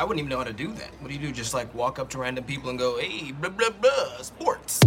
I wouldn't even know how to do that. What do you do? Just like walk up to random people and go, hey, blah, blah, blah, sports.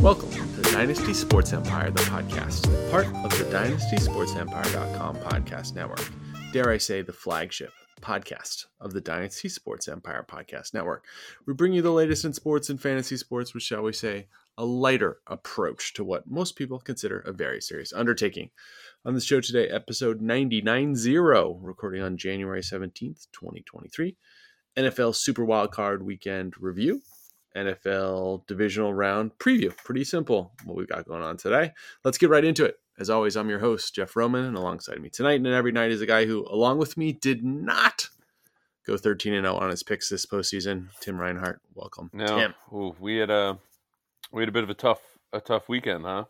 Welcome to Dynasty Sports Empire, the podcast, part of the DynastySportsEmpire.com podcast network. Dare I say, the flagship podcast of the Dynasty Sports Empire podcast network. We bring you the latest in sports and fantasy sports, with, shall we say, a lighter approach to what most people consider a very serious undertaking. On the show today, episode 990, recording on January 17th, 2023, NFL Super Wildcard Weekend review NFL divisional round preview. Pretty simple what we've got going on today. Let's get right into it. As always, I'm your host, Jeff Roman, and alongside me tonight and every night is a guy who, along with me, did not go 13 and 0 on his picks this postseason. Tim Reinhart, welcome. No, Tim. Ooh, we had a we had a bit of a tough a tough weekend, huh?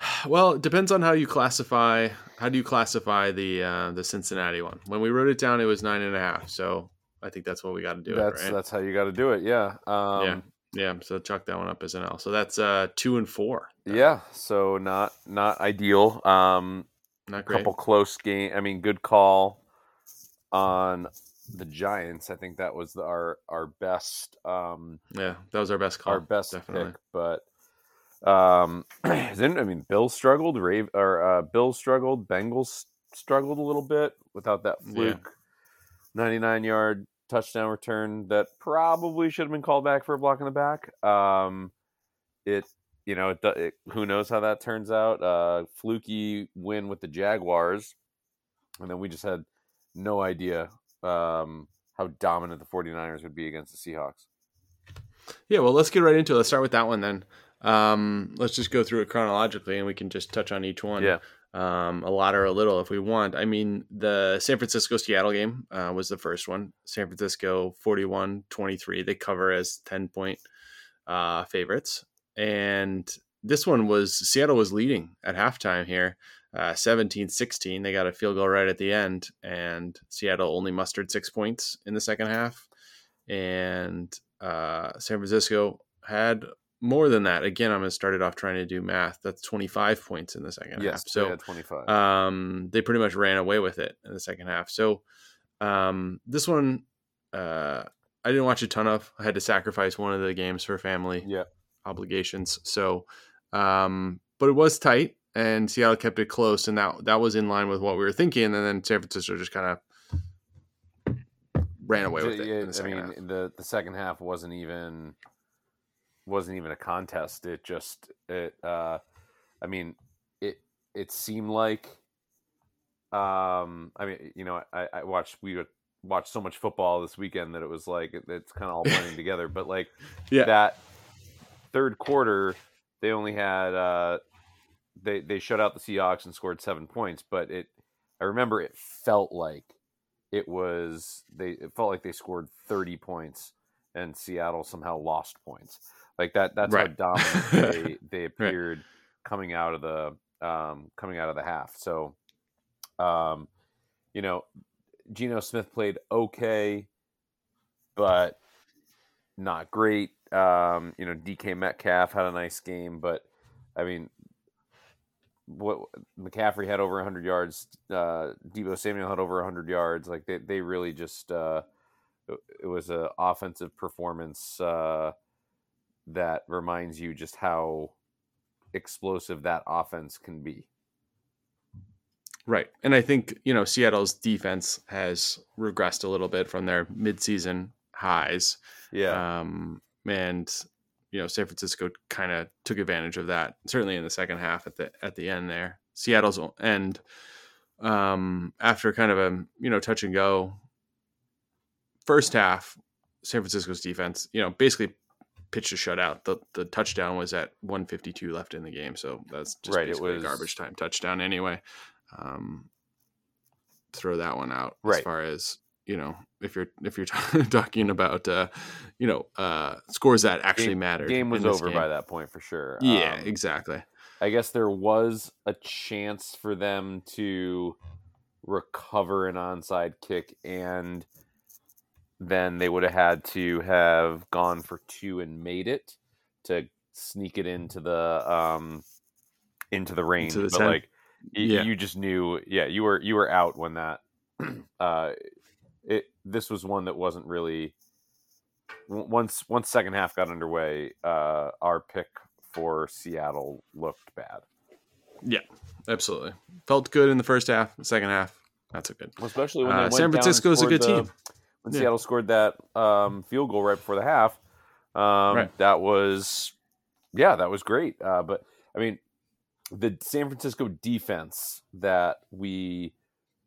Well, it depends on how you classify. How do you classify the uh, the Cincinnati one? When we wrote it down, it was nine and a half. So I think that's what we got to do. that's it, right? that's how you got to do it. Yeah. Um, yeah, yeah. So chuck that one up as an L. So that's uh, two and four. Yeah. So not not ideal. Um, Not great. couple close game. I mean, good call on the Giants. I think that was the, our our best um, Yeah, that was our best call. our best definitely. pick. But um, then I mean, Bill struggled. Rave or uh, Bill struggled. Bengals struggled a little bit without that Yeah. fluke ninety nine yard touchdown return that probably should have been called back for a block in the back. Um, it you know it, it, who knows how that turns out. Uh, fluky win with the Jaguars, and then we just had no idea um, how dominant the 49ers would be against the Seahawks. Yeah, well, let's get right into it. Let's start with that one then. Um, let's just go through it chronologically, and we can just touch on each one. Yeah. Um, a lot or a little if we want. I mean, the San Francisco Seattle game uh, was the first one. San Francisco 41 23. They cover as 10 point uh, favorites. And this one was Seattle was leading at halftime here, 17 16. They got a field goal right at the end, and Seattle only mustered six points in the second half. And uh, San Francisco had more than that. Again, I'm going to start it off trying to do math. That's 25 points in the second half. Yes, So they 25. um, they pretty much ran away with it in the second half. So um, this one, uh, I didn't watch a ton of. I had to sacrifice one of the games for family yeah. Obligations. So, um, but it was tight, and Seattle kept it close, and that that was in line with what we were thinking. And then San Francisco just kind of ran away with it. The I mean, half. the the second half wasn't even wasn't even a contest. It just it. Uh, I mean, it it seemed like. Um, I mean, you know, I, I watched we would watch so much football this weekend that it was like it, it's kind of all blending together. But like Yeah. that third quarter, they only had uh, they they shut out the Seahawks and scored seven points. But it, I remember it felt like it was they it felt like they scored 30 points and Seattle somehow lost points. Like that that's Right. how dominant they they appeared coming out of the um coming out of the half. So um you know Geno Smith played okay but not great. Um you know DK Metcalf had a nice game but I mean what McCaffrey had over 100 yards. Uh, Deebo Samuel had over 100 yards. Like they, they really just uh, it- was an offensive performance uh, that reminds you just how explosive that offense can be. Right. And I think, you know, Seattle's defense has regressed a little bit from their midseason highs. Yeah, Um, and you know, San Francisco kind of took advantage of that, certainly in the second half at the at the end there. Seattle's end um, after kind of a you know touch and go first half, San Francisco's defense, you know, basically pitched a shutout. The the touchdown was at 152 left in the game, so that's just Right, it basically was- a garbage time touchdown anyway. Um, throw that one out as far as you know if you're if you're talking about uh you know uh scores that actually game, mattered game was over game. by that point for sure. yeah Um, exactly I guess there was a chance for them to recover an onside kick and then they would have had to have gone for two and made it to sneak it into the um into the range. Into the but 10. like y- Yeah. you just knew yeah, you were you were out when that uh this was one that wasn't really once once second half got underway, uh our pick for Seattle looked bad. Yeah, absolutely. Felt good in the first half. The second half, not so good. Especially when Uh, San down and Francisco's a good the- team. When Yeah. Seattle scored that um, field goal right before the half, um, Right. that was yeah, that was great. Uh, but I mean, the San Francisco defense that we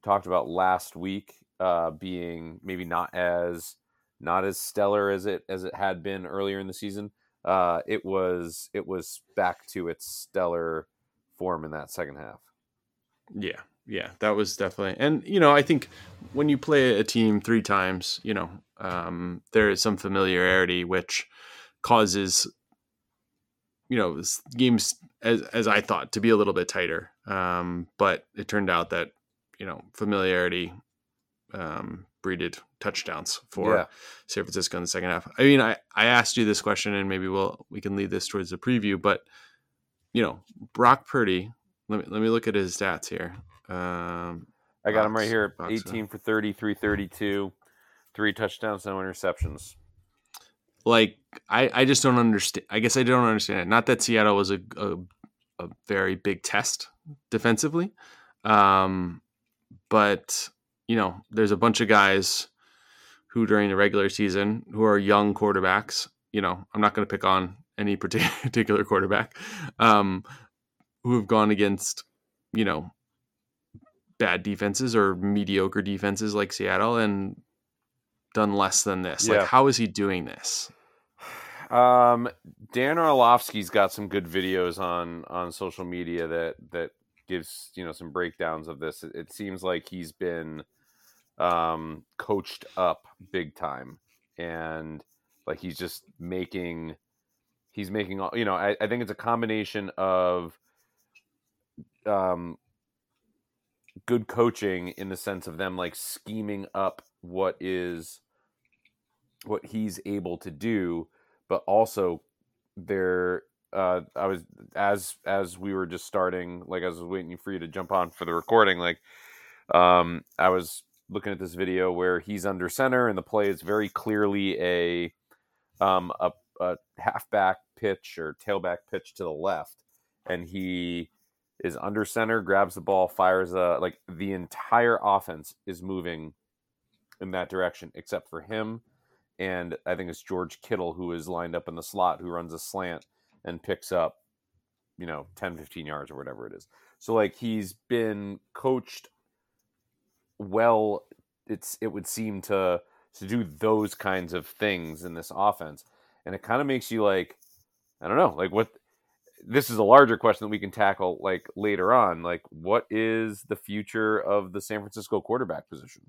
talked about last week uh, being maybe not as not as stellar as it as it had been earlier in the season. Uh, it was it was back to its stellar form in that second half. Yeah, yeah, that was definitely. And you know, I think when you play a team three times, you know, um, there is some familiarity which causes, you know, games as as I thought to be a little bit tighter. Um, but it turned out that you know familiarity um, breeded touchdowns for Yeah. San Francisco in the second half. I mean, I I asked you this question, and maybe we'll we can lead this towards the preview, but you know, Brock Purdy. Let me let me look at his stats here. Um, I got him right here. box, 18 for 30, 332, three touchdowns, no interceptions. like I, I just don't understand. I guess I don't understand it. Not that Seattle was a a, a very big test defensively, um, but you know, there's a bunch of guys who during the regular season who are young quarterbacks. You know, I'm not going to pick on any particular quarterback um, who have gone against you know bad defenses or mediocre defenses like Seattle and done less than this. Yeah. Like, how is he doing this? Um, Dan Orlovsky's got some good videos on on social media that that gives you know some breakdowns of this. It, it seems like he's been um, coached up big time, and like he's just making he's making all you know. I, I think it's a combination of um good coaching in the sense of them like scheming up what is what he's able to do but also there uh i was as as we were just starting like i was waiting for you to jump on for the recording like um i was looking at this video where he's under center and the play is very clearly a um a, a halfback pitch or tailback pitch to the left and he is under center grabs the ball fires a like the entire offense is moving in that direction except for him and I think it's George Kittle who is lined up in the slot who runs a slant and picks up you know 10 15 yards or whatever it is. So like he's been coached well it's it would seem to to do those kinds of things in this offense and it kind of makes you like I don't know like what this is a larger question that we can tackle like later on like what is the future of the San Francisco quarterback position?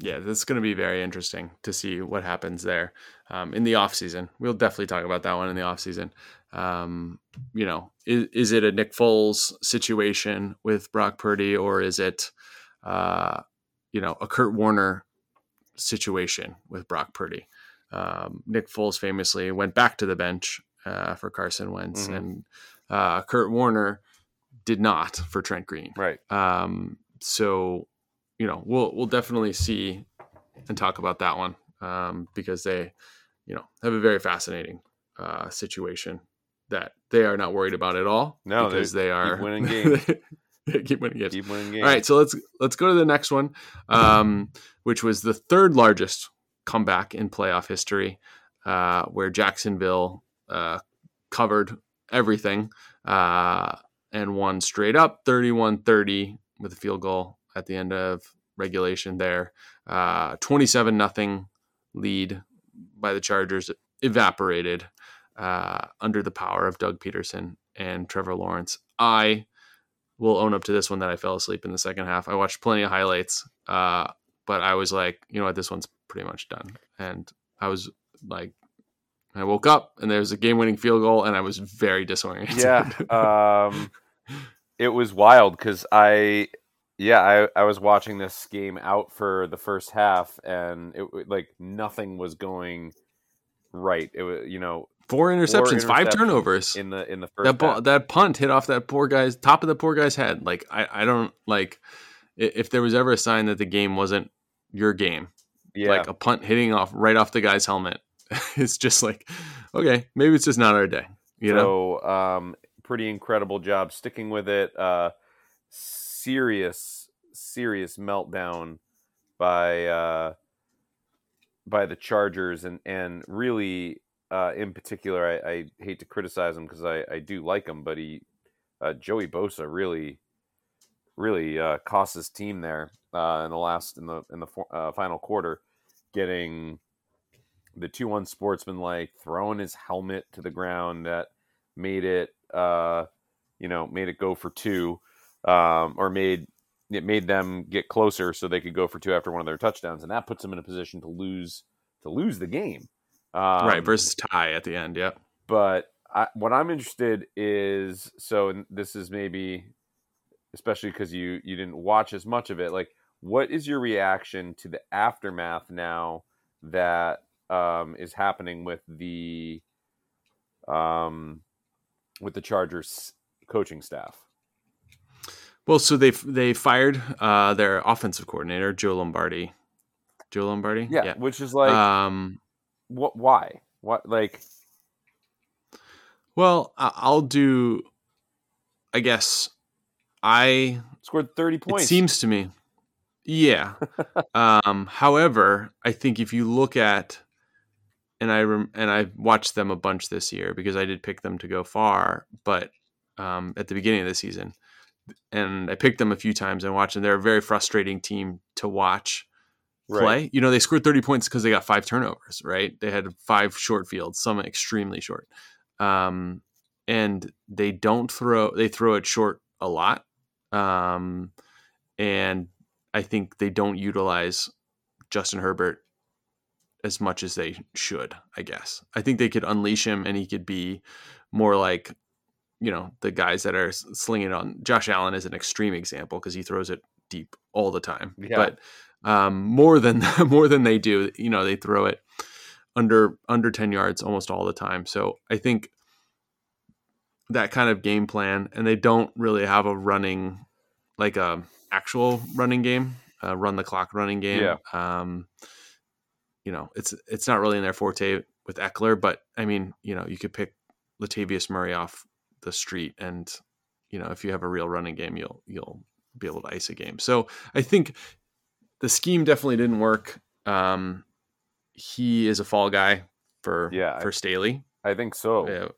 Yeah, this is going to be very interesting to see what happens there um, in the offseason. We'll definitely talk about that one in the offseason. Um, you know, is, is it a Nick Foles situation with Brock Purdy or is it, uh, you know, a Kurt Warner situation with Brock Purdy? Um, Nick Foles famously went back to the bench uh, for Carson Wentz, Mhm. and uh, Kurt Warner did not for Trent Green. Right. Um, so, you know, we'll we'll definitely see and talk about that one um, because they, you know, have a very fascinating uh, situation that they are not worried about at all. No, they because they, are winning games. keep winning games. Keep winning games. All right, so let's let's go to the next one, um, which was the third largest comeback in playoff history, uh, where Jacksonville uh, covered everything uh, and won straight up 31-30 with a field goal at the end of regulation there. Uh, 27 nothing lead by the Chargers evaporated uh, under the power of Doug Pederson and Trevor Lawrence. I will own up to this one that I fell asleep in the second half. I watched plenty of highlights, uh, but I was like, you know what, this one's pretty much done. And I was like, I woke up and there was a game-winning field goal, and I was very disoriented. yeah um it was wild because i Yeah, I, I was watching this game out for the first half, and it like nothing was going right. It was you know Four interceptions, four five interceptions turnovers. in the in the first that ball, half. that punt hit off that poor guy's top of the poor guy's head. Like I, I don't like if there was ever a sign that the game wasn't your game, yeah, like a punt hitting off right off the guy's helmet. it's just like, okay, maybe it's just not our day. You know, um, pretty incredible job sticking with it. Uh, serious, serious meltdown by uh, by the Chargers, and and really, uh, in particular, I, I hate to criticize him because I, I do like him, but he uh, Joey Bosa really really uh, cost his team there uh, in the last in the in the uh, final quarter, getting the two one sportsman like throwing his helmet to the ground that made it uh, you know made it go for two um, or made it made them get closer so they could go for two after one of their touchdowns and that puts them in a position to lose to lose the game um, right versus tie at the end. Yeah, but I, what I'm interested is so this is maybe especially because you you didn't watch as much of it like what is your reaction to the aftermath now that um, is happening with the um, with the Chargers coaching staff Well, so they they fired uh, their offensive coordinator, Joe Lombardi. Joe Lombardi. yeah, which is like um, what why what like well, I'll do. I guess I scored 30 points It seems to me. Yeah. um, however, I think if you look at, and I rem- and I watched them a bunch this year because I did pick them to go far, but um, at the beginning of the season, and I picked them a few times and watched them. They're a very frustrating team to watch Right. play. You know, they scored 30 points because they got five turnovers, right? They had five short fields, some extremely short. Um, and they don't throw, they throw it short a lot. Um, and I think they don't utilize Justin Herbert as much as they should, I guess. I think they could unleash him and he could be more like, you know, the guys that are slinging it on. Josh Allen is an extreme example because he throws it deep all the time. Yeah. But um, more than more than they do, you know, they throw it under under 10 yards almost all the time. So I think that kind of game plan and they don't really have a running like a actual running game, uh, run the clock running game. Yeah. Um, you know, it's it's not really in their forte with Ekeler, but I mean, you know, you could pick Latavius Murray off the street, and you know, if you have a real running game, you'll you'll be able to ice a game. So I think the scheme definitely didn't work. Um, he is a fall guy for Yeah, for Staley. I think so Uh,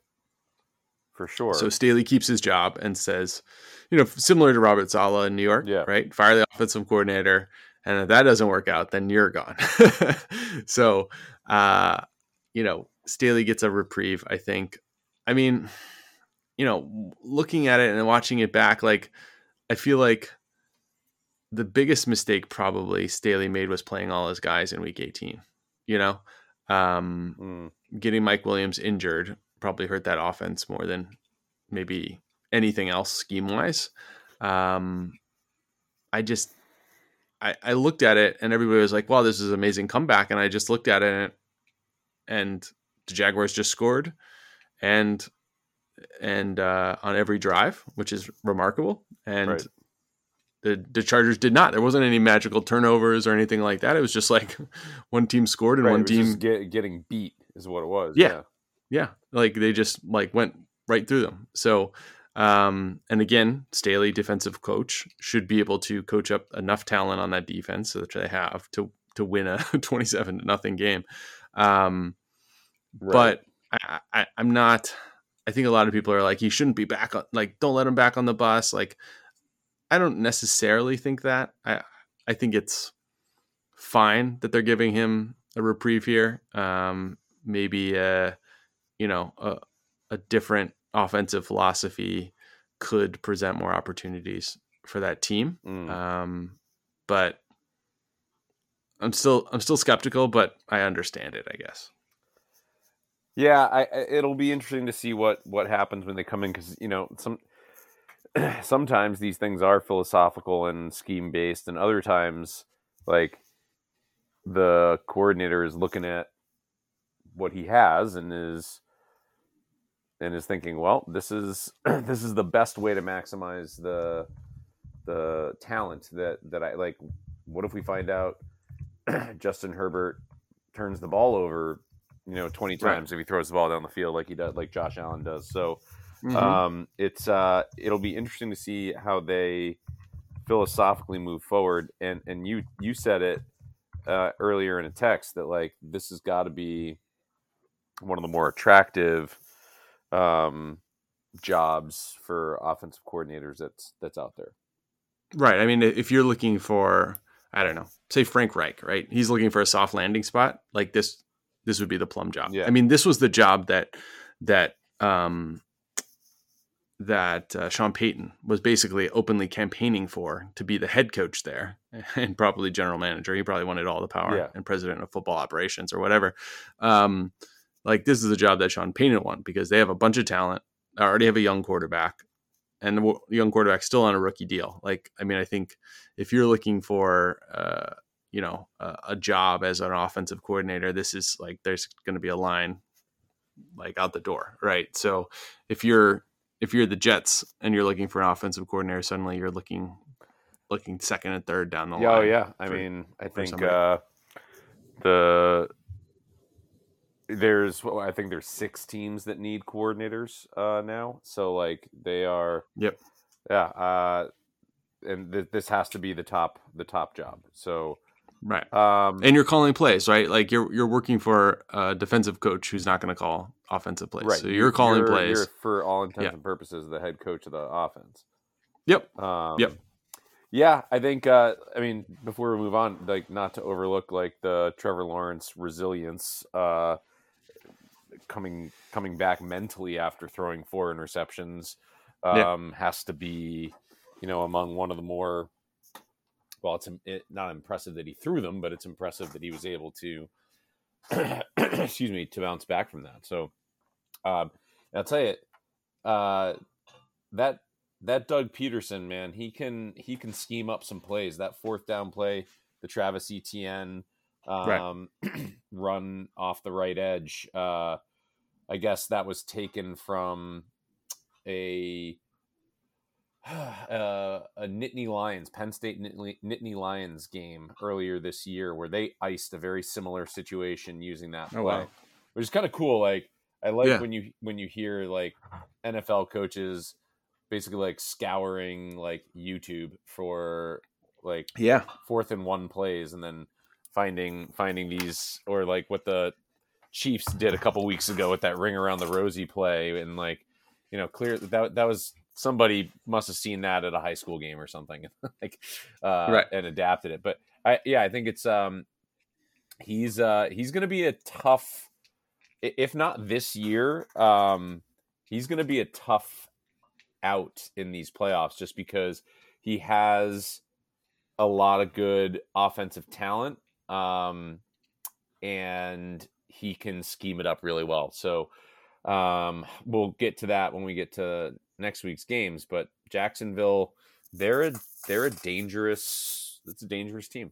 for sure so Staley keeps his job and says, you know, similar to Robert Saleh in New York, Yeah. right? Fire the offensive coordinator, and if that doesn't work out, then you're gone. so, uh, you know, Staley gets a reprieve. I think. I mean, you know, looking at it and watching it back, like I feel like the biggest mistake probably Staley made was playing all his guys in Week 18. You know, um, Mm. getting Mike Williams injured probably hurt that offense more than maybe anything else scheme wise. Um, I just I, I looked at it and everybody was like, "Wow, this is an amazing comeback." And I just looked at it and the Jaguars just scored and and uh, on every drive, which is remarkable. And Right. The the Chargers did not. There wasn't any magical turnovers or anything like that. It was just like one team scored and Right, one team just get, getting beat is what it was Yeah. yeah like they just like went right through them so um and again staley defensive coach should be able to coach up enough talent on that defense that they have to to win a 27 to nothing game um Right. but I, I i'm not i think a lot of people are like he shouldn't be back on like don't let him back on the bus like i don't necessarily think that i i think it's fine that they're giving him a reprieve here um maybe a, you know a, a different offensive philosophy could present more opportunities for that team Mm. um but i'm still i'm still skeptical but i understand it i guess Yeah, I, I- it'll be interesting to see what what happens when they come in because you know some sometimes these things are philosophical and scheme based, and other times, like the coordinator is looking at what he has and is and is thinking, well, this is this is the best way to maximize the the talent that that I like. What if we find out Justin Herbert turns the ball over, you know, twenty times right. if he throws the ball down the field like he does, like Josh Allen does? So mm-hmm. um, it's uh, it'll be interesting to see how they philosophically move forward. And and you you said it uh, earlier in a text that like this has got to be one of the more attractive um, jobs for offensive coordinators that's that's out there. Right. I mean, if you're looking for, I don't know, say Frank Reich, right? He's looking for a soft landing spot. Like this, this would be the plum job. Yeah. I mean, this was the job that that um, that uh, Sean Payton was basically openly campaigning for to be the head coach there and probably general manager. He probably wanted all the power yeah. and president of football operations or whatever. Um, like this is a job that Sean Payton won because they have a bunch of talent. I already have a young quarterback, and the young quarterback still on a rookie deal. Like, I mean, I think if you're looking for, uh, you know, a, a job as an offensive coordinator, this is like there's going to be a line like out the door, right? So if you're if you're the Jets and you're looking for an offensive coordinator, suddenly you're looking looking second and third down the line. Oh yeah, I mean, I think uh, the there's well, I think there's six teams that need coordinators uh, now. So like they are. Yep. Yeah. Uh, and th- this has to be the top the top job. So. Right. Um, and you're calling plays, right? Like you're you're working for a defensive coach who's not going to call offensive plays. Right. So you're calling you're, plays. You're for all intents yeah. and purposes the head coach of the offense. Yep. Um, yep. Yeah, I think. Uh, I mean, before we move on, like not to overlook like the Trevor Lawrence resilience. Uh, coming coming back mentally after throwing four interceptions um, yeah. has to be, you know, among one of the more. Well, it's it, not impressive that he threw them, but it's impressive that he was able to, excuse me, to bounce back from that. So, um, I'll tell you, uh, that that Doug Pederson man, he can he can scheme up some plays. That fourth down play, the Travis Etienne um, right. run off the right edge. Uh, I guess that was taken from a uh, a Nittany Lions, Penn State Nittany, Nittany, Lions game earlier this year, where they iced a very similar situation using that play, oh, wow. which is kind of cool. Like I like yeah. when you when you hear like NFL coaches basically like scouring like YouTube for like yeah fourth and one plays, and then finding finding these or like what the Chiefs did a couple weeks ago with that ring around the rosy play, and like you know, clear that that was somebody must have seen that at a high school game or something, like uh, right. and adapted it. But I yeah, I think it's um he's uh he's going to be a tough, if not this year, um he's going to be a tough out in these playoffs just because he has a lot of good offensive talent um and he can scheme it up really well. So um, we'll get to that when we get to next week's games. But Jacksonville, they're a they're a dangerous. It's a dangerous team.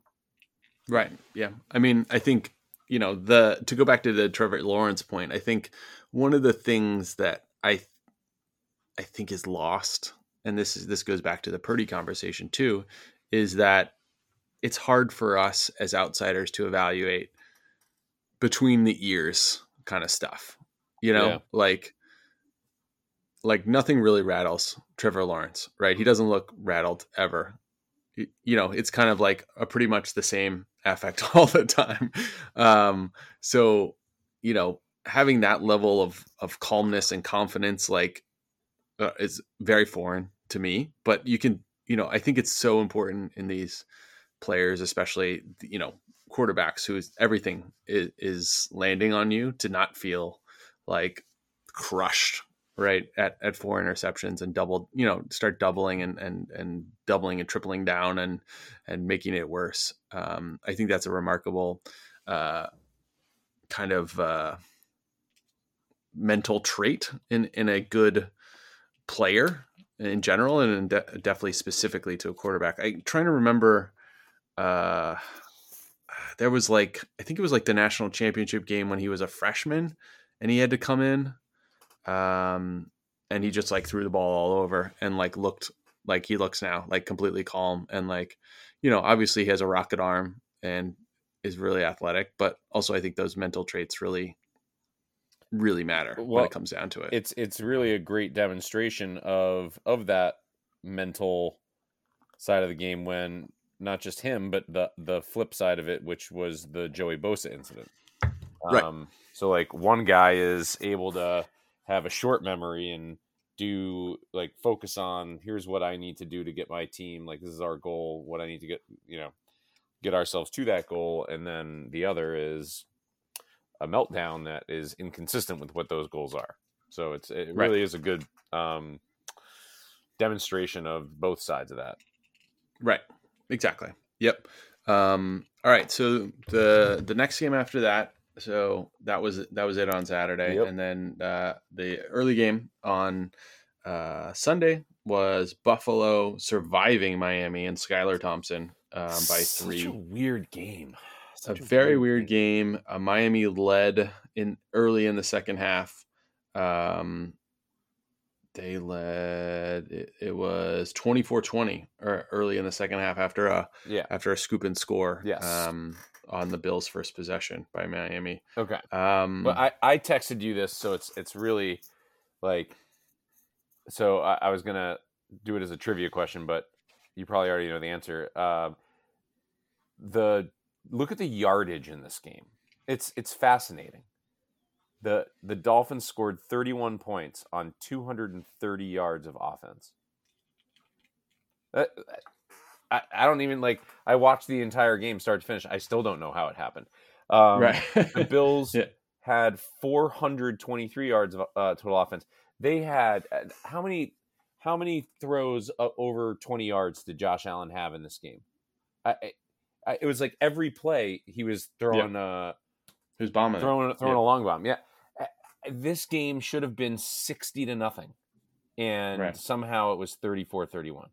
Right. Yeah. I mean, I think you know the to go back to the Trevor Lawrence point. I think one of the things that I I think is lost, and this is this goes back to the Purdy conversation too, is that it's hard for us as outsiders to evaluate between the ears kind of stuff. You know, yeah. like like nothing really rattles Trevor Lawrence, right? He doesn't look rattled ever. You know, it's kind of like a pretty much the same affect all the time. Um, so, you know, having that level of of calmness and confidence, like, uh, is very foreign to me. But you can, you know, I think it's so important in these players, especially, you know, quarterbacks who is everything is, is landing on you to not feel like crushed right at, at four interceptions and double you know start doubling and and and doubling and tripling down and and making it worse um, i think that's a remarkable uh, kind of uh, mental trait in in a good player in general and de- definitely specifically to a quarterback. I'm trying to remember. Uh, there was like I think it was like the national championship game when he was a freshman and he had to come in, um, and he just like threw the ball all over and like looked like he looks now, like completely calm and like, you know, obviously he has a rocket arm and is really athletic, but also I think those mental traits really really matter well, when it comes down to it. It's it's really a great demonstration of of that mental side of the game when not just him, but the the flip side of it, which was the Joey Bosa incident. Right. Um, so like one guy is able to have a short memory and do like focus on here's what I need to do to get my team like this is our goal what I need to get you know get ourselves to that goal and then the other is a meltdown that is inconsistent with what those goals are. So it's it right. really is a good um, demonstration of both sides of that. Right. Exactly. Yep. Um, all right. So the the next game after that, so that was that was it on Saturday, yep. and then uh, the early game on uh, Sunday was Buffalo surviving Miami and Skylar Thompson um, by three. Such a weird game a, a very weird game. game. Uh, Miami led in early in the second half. Um, they led it, it was 24-20 or early in the second half after a yeah after a scoop and score yes. um on the Bills first possession by Miami. Okay. Um but I I texted you this so it's it's really like so I, I was going to do it as a trivia question but you probably already know the answer. Uh, the look at the yardage in this game. It's it's fascinating. The the Dolphins scored 31 points on 230 yards of offense. Uh, I, I don't even like I watched the entire game start to finish. I still don't know how it happened. Um, right. the Bills yeah. had 423 yards of uh, total offense. They had uh, how many how many throws uh, over 20 yards did Josh Allen have in this game? I, it was like every play he was throwing yeah. uh who's bombing throwing throwing yeah. a long bomb. Yeah. This game should have been 60 to nothing. And right. somehow it was 34-31.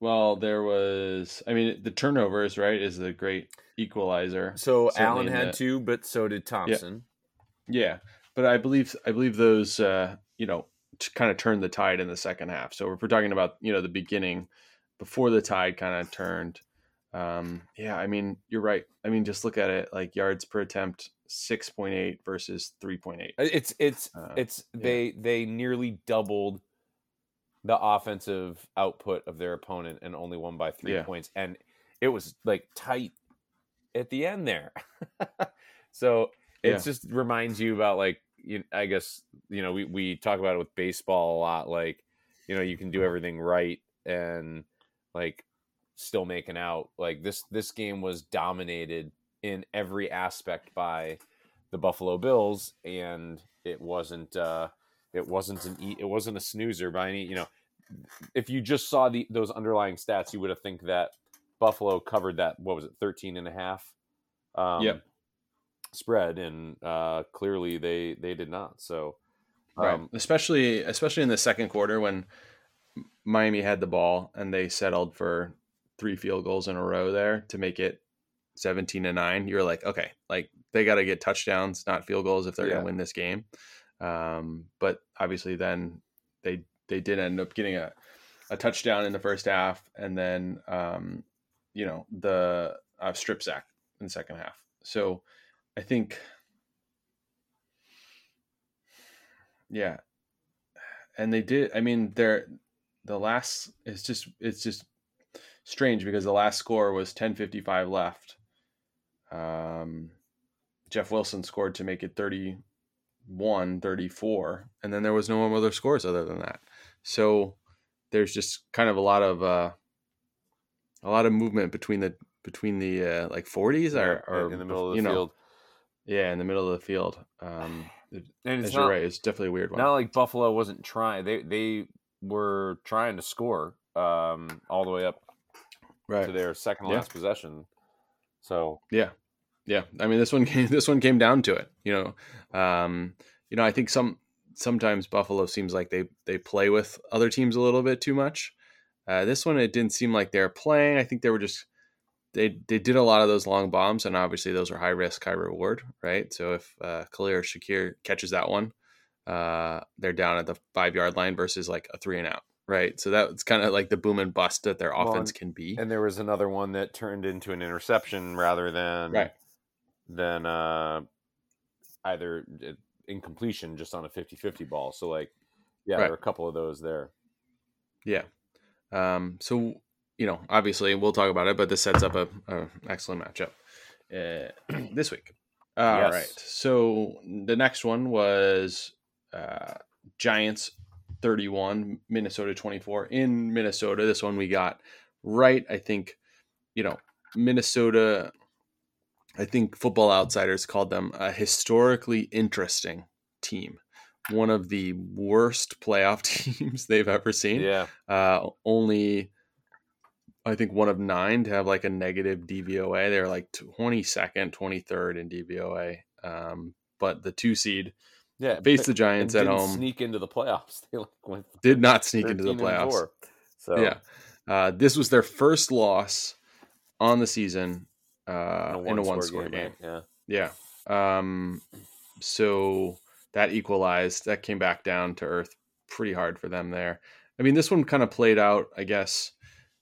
Well, there was I mean the turnovers, right, is the great equalizer. So Allen had the, two, but so did Thompson. Yeah. yeah. But I believe I believe those uh, you know, kind of turned the tide in the second half. So if we're talking about, you know, the beginning before the tide kind of turned. Um, yeah, I mean, you're right. I mean, just look at it like yards per attempt, 6.8 versus 3.8. It's, it's, uh, it's, yeah. they, they nearly doubled the offensive output of their opponent and only won by three yeah. points. And it was like tight at the end there. so it yeah. just reminds you about like, you, I guess, you know, we, we talk about it with baseball a lot. Like, you know, you can do everything right and, like still making out. Like this this game was dominated in every aspect by the Buffalo Bills, and it wasn't uh, it wasn't an it wasn't a snoozer by any you know. If you just saw the those underlying stats, you would have think that Buffalo covered that what was it 13 and a half um, yep. spread, and uh, clearly they they did not. So um, right. especially especially in the second quarter when Miami had the ball and they settled for three field goals in a row there to make it 17 to 9 you're like okay like they got to get touchdowns not field goals if they're yeah. going to win this game um, but obviously then they they did end up getting a, a touchdown in the first half and then um, you know the uh, strip sack in the second half so i think yeah and they did i mean they're the last it's just it's just strange because the last score was 10:55 left. Um, Jeff Wilson scored to make it 31 34 and then there was no other scores other than that. So there's just kind of a lot of uh, a lot of movement between the between the uh, like 40s or, or in the middle of the field. Know, yeah, in the middle of the field. Um, and it's not, right, it's definitely a weird one. Not like Buffalo wasn't trying. They they were trying to score um, all the way up right. to their second last yeah. possession. So yeah, yeah. I mean, this one came, this one came down to it. You know, um, you know, I think some sometimes Buffalo seems like they they play with other teams a little bit too much. Uh, this one, it didn't seem like they're playing. I think they were just they they did a lot of those long bombs, and obviously those are high risk, high reward, right? So if uh, Khalil Shakir catches that one, uh, they're down at the five yard line versus like a three and out, right? So that's kind of like the boom and bust that their Well, offense and- can be. And there was another one that turned into an interception rather than Right. Than uh, either uh, incompletion just on a 50-50 ball. So like, yeah, Right. there are a couple of those there. Yeah. Um, so you know, obviously we'll talk about it, but this sets up a, a excellent matchup uh, this week. All right. Yes. So the next one was uh, Giants 31, Minnesota 24 in Minnesota. This one we got right. I think, you know, Minnesota. I think Football Outsiders called them a historically interesting team. One of the worst playoff teams they've ever seen Yeah, uh, only I think one of nine to have like a negative DVOA. They're like 22nd, 23rd in DVOA. Um, but the two seed yeah. faced the Giants at home. Sneak into the playoffs. They like went did not sneak into the playoffs. So Yeah. Uh, this was their first loss on the season uh, in a one score game. Yeah. Yeah. Um, so that equalized. That came back down to earth pretty hard for them there. I mean, this one kind of played out, I guess,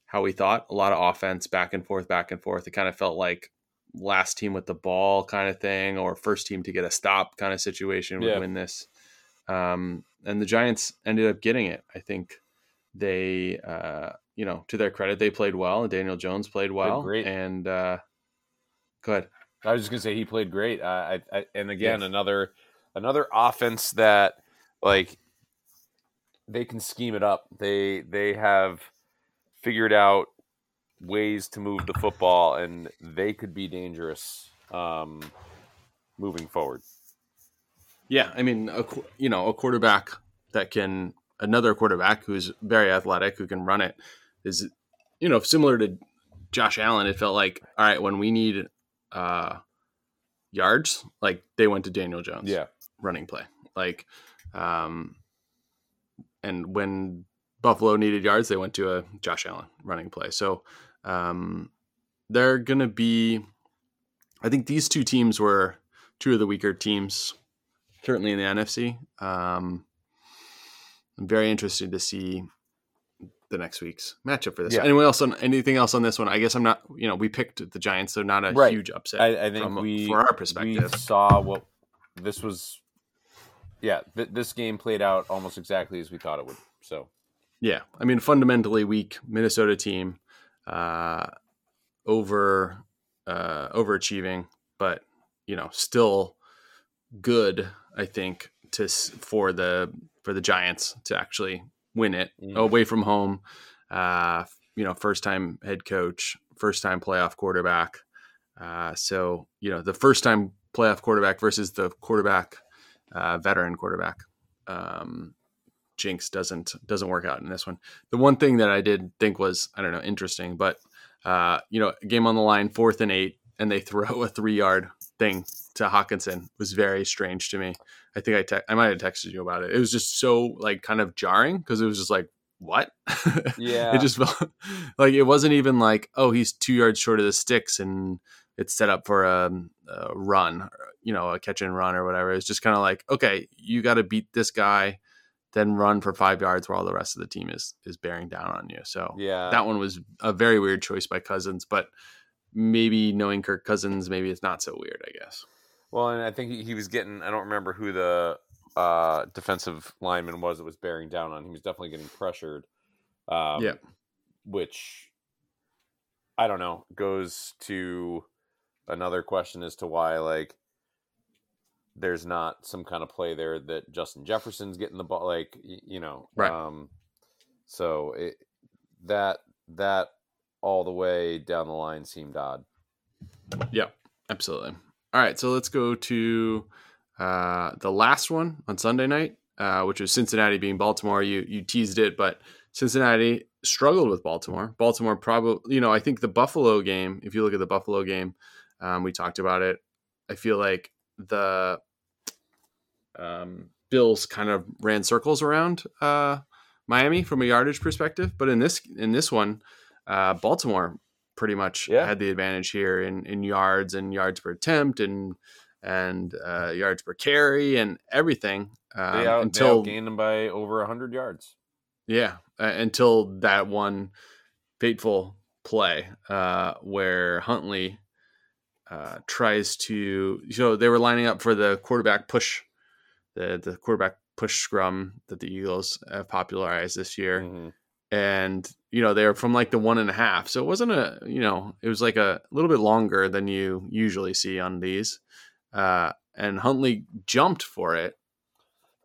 how we thought. A lot of offense, back and forth, back and forth. It kind of felt like last team with the ball kind of thing, or first team to get a stop kind of situation would Yeah. win this. Um, and the Giants ended up getting it. I think they, uh, you know, to their credit, they played well. and Daniel Jones played well. great. And uh, go ahead. I was just gonna say he played great. I, I, I and again Yes. another another offense that like they can scheme it up. They they have figured out ways to move the football, and they could be dangerous um, moving forward. Yeah, I mean, a, you know, a quarterback that can another quarterback who's very athletic who can run it is, you know, similar to Josh Allen. It felt like all right when we need uh, yards, like they went to Daniel Jones. Yeah, running play. Like, um, and when Buffalo needed yards, they went to a Josh Allen running play. So um, they're going to be. I think these two teams were two of the weaker teams, certainly in the NFC. Um, I'm very interested to see the next week's matchup for this. Yeah. Anyone else on anything else on this one? I guess I'm not. You know, we picked the Giants, so not a Right. huge upset. I, I think from, we for our perspective, we saw what this was. Yeah, th- this game played out almost exactly as we thought it would. So Yeah, I mean fundamentally weak Minnesota team, uh, over uh, overachieving, but you know still good. I think to for the for the Giants to actually win it Mhm. away from home. Uh, you know, first time head coach, first time playoff quarterback. Uh, so you know the first time playoff quarterback versus the quarterback, uh, veteran quarterback. Um, jinx doesn't doesn't work out in this one. The one thing that I did think was I don't know interesting, but uh, you know, game on the line, fourth and eight, and they throw a three yard thing to Hockenson was very strange to me. I think I te- I might have texted you about it. It was just so like kind of jarring because it was just like what? Yeah. it just felt like it wasn't even like oh he's two yards short of the sticks and it's set up for a, a run, you know, a catch and run or whatever. It's just kind of like okay, you got to beat this guy then run for five yards while the rest of the team is is bearing down on you. So yeah, that one was a very weird choice by Cousins, but maybe knowing Kirk Cousins, maybe it's not so weird. I guess. Well, and I think he, he was getting. I don't remember who the uh, defensive lineman was that was bearing down on. him. He was definitely getting pressured. Um, Yeah. Which I don't know goes to another question as to why like there's not some kind of play there that Justin Jefferson's getting the ball. Like you know, Right. Um, so it that that all the way down the line seemed odd. Yeah, absolutely. All right, so let's go to uh, the last one on Sunday night, uh, which was Cincinnati being Baltimore. You you teased it, but Cincinnati struggled with Baltimore. Baltimore probably, you know, I think the Buffalo game. If you look at the Buffalo game, um, we talked about it. I feel like the um, Bills kind of ran circles around uh, Miami from a yardage perspective, but in this in this one, uh, Baltimore pretty much Yeah. had the advantage here in, in yards and yards per attempt and and uh, yards per carry and everything um, They, out, until they outgained them by over hundred yards. yeah, uh, until that one fateful play uh, where Huntley uh, tries to. So they were lining up for the quarterback push, the the quarterback push scrum that the Eagles have popularized this year, Mhm. And you know they were from like the one and a half, so it wasn't a you know it was like a little bit longer than you usually see on these, uh, and Huntley jumped for it,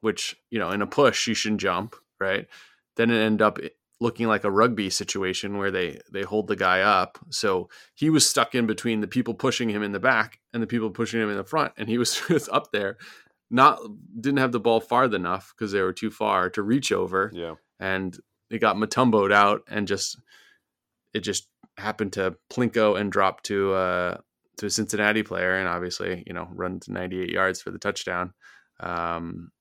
which you know in a push you shouldn't jump, right? Then it ended up looking like a rugby situation where they they hold the guy up, so he was stuck in between the people pushing him in the back and the people pushing him in the front, and he was just up there. Not didn't have the ball far enough because they were too far to reach over, Yeah. and it got Mutomboed out and just it just happened to plinko and drop to uh to a Cincinnati player and obviously you know run to 98 yards for the touchdown um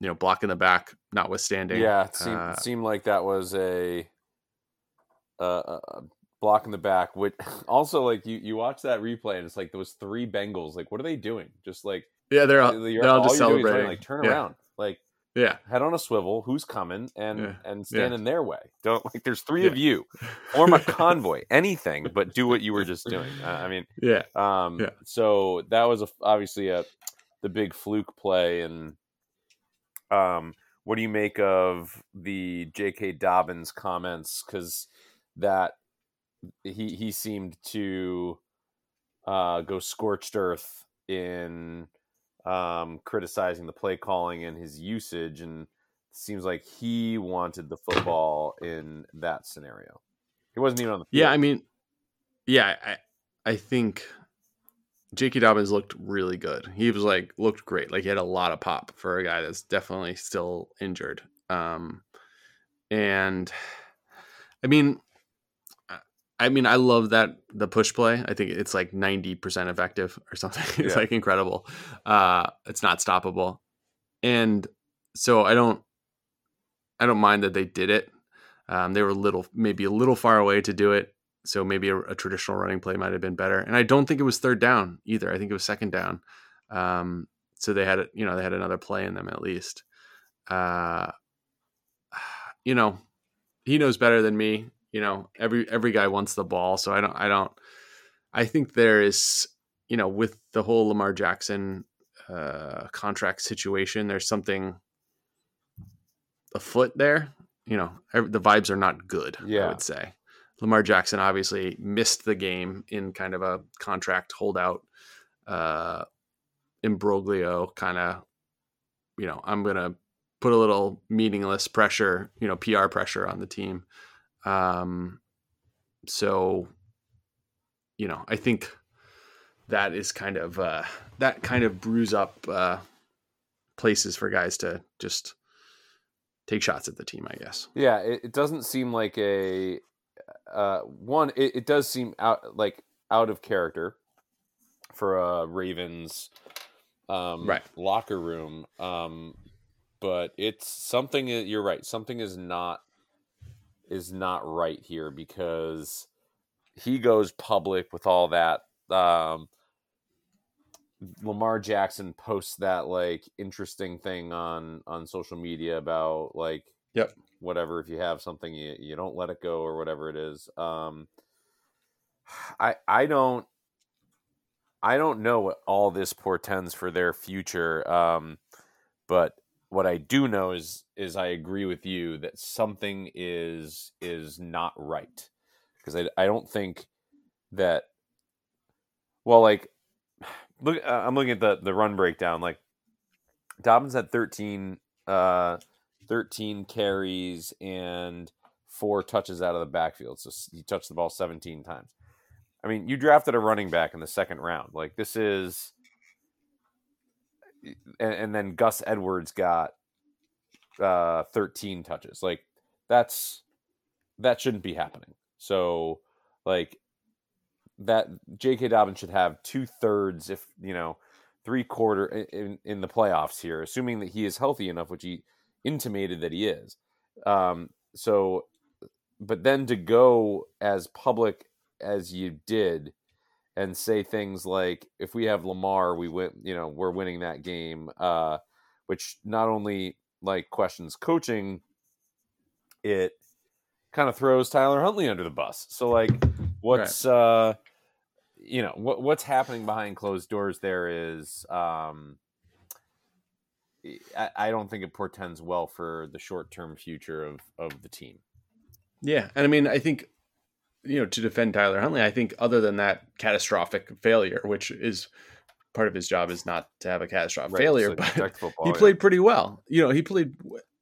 you know blocking the back notwithstanding Yeah, it seemed, uh, seemed like that was a, a, a block in the back. Which also, like you, you watch that replay and it's like those three Bengals. Like, what are they doing? Just like yeah they're all, they're all just you're running, celebrating like turn yeah. around, yeah head on a swivel. Who's coming? And Yeah, and stand yeah. in their way. Don't like. There's three Yeah. of you. Form a convoy. Anything, but do what you were just doing. Uh, I mean, yeah um, Yeah. so that was a, obviously a the big fluke play, and um, what do you make of the J.K. Dobbins comments? Because that he he seemed to uh, go scorched earth in um, criticizing the play calling and his usage, and seems like he wanted the football in that scenario. He wasn't even on the field. yeah i mean yeah i i think J.K. Dobbins looked really good. He was like looked great. Like he had a lot of pop for a guy that's definitely still injured. Um, and I mean, I- mean, I love that the push play. I think it's like ninety percent effective or something. It's Yeah. like incredible. Uh, it's not stoppable, and so I don't, I don't mind that they did it. Um, they were a little, maybe a little far away to do it. So maybe a, a traditional running play might have been better. And I don't think it was third down either. I think it was second down. Um, so they had, it, you know, they had another play in them at least. Uh, you know, he knows better than me. You know, every every guy wants the ball, so I don't. I don't. I think there is, you know, with the whole Lamar Jackson uh, contract situation, there's something afoot there. You know, ev- the vibes are not good. Yeah. I would say Lamar Jackson obviously missed the game in kind of a contract holdout, uh, imbroglio kind of. You know, I'm gonna put a little meaningless pressure, you know, PR pressure on the team. Um, so, you know, I think that is kind of uh, that kind of brews up uh, places for guys to just take shots at the team. I guess. Yeah, it, it doesn't seem like a uh, one. It, it does seem out like out of character for a Ravens um, Right. locker room. Um, but it's something. that- You're right. Something is not is not right here because he goes public with all that. Um, Lamar Jackson posts that like interesting thing on on social media about like Yep. whatever if you have something you, you don't let it go or whatever it is um i i don't i don't know what all this portends for their future um but what i do know is is i agree with you that something is is not right because I, I don't think that well like look uh, i'm looking at the the run breakdown like dobbins had 13 uh 13 carries and four touches out of the backfield. So he touched the ball 17 times. I mean, you drafted a running back in the second round. Like this is, and, and then Gus Edwards got uh, 13 touches. Like that's that shouldn't be happening. So like that, J.K. Dobbins should have two thirds, if you know, three quarter in, in the playoffs here, assuming that he is healthy enough, which he intimated that he is. Um, so, but then to go as public as you did and say things like, if we have Lamar, we win, you know, we're winning that game, uh, which not only like questions coaching, it kind of throws Tyler Huntley under the bus. So like, what's, right. uh, you know what what's happening behind closed doors there is um I, I don't think it portends well for the short term future of of the team. Yeah, and I mean, I think you know to defend Tyler Huntley, I think other than that catastrophic failure, which is part of his job is not to have a catastrophic right, failure, but football, he played pretty well. You know, he played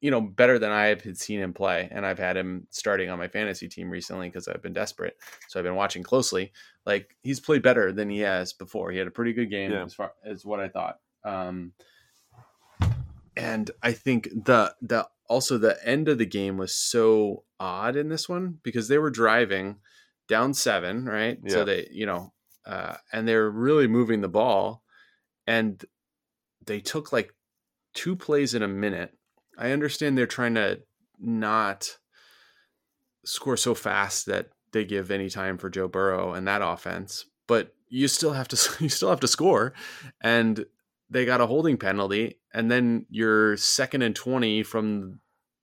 you know, better than I have seen him play. And I've had him starting on my fantasy team recently because I've been desperate. So I've been watching closely. Like he's played better than he has before. He had a pretty good game yeah. as far as what I thought. Um, and I think the the also the end of the game was so odd in this one because they were driving down seven, right? Yeah. So they, you know, uh, and they're really moving the ball, and they took like two plays in a minute I understand they're trying to not score so fast that they give any time for Joe Burrow and that offense, but you still have to you still have to score and they got a holding penalty and then you're second and 20 from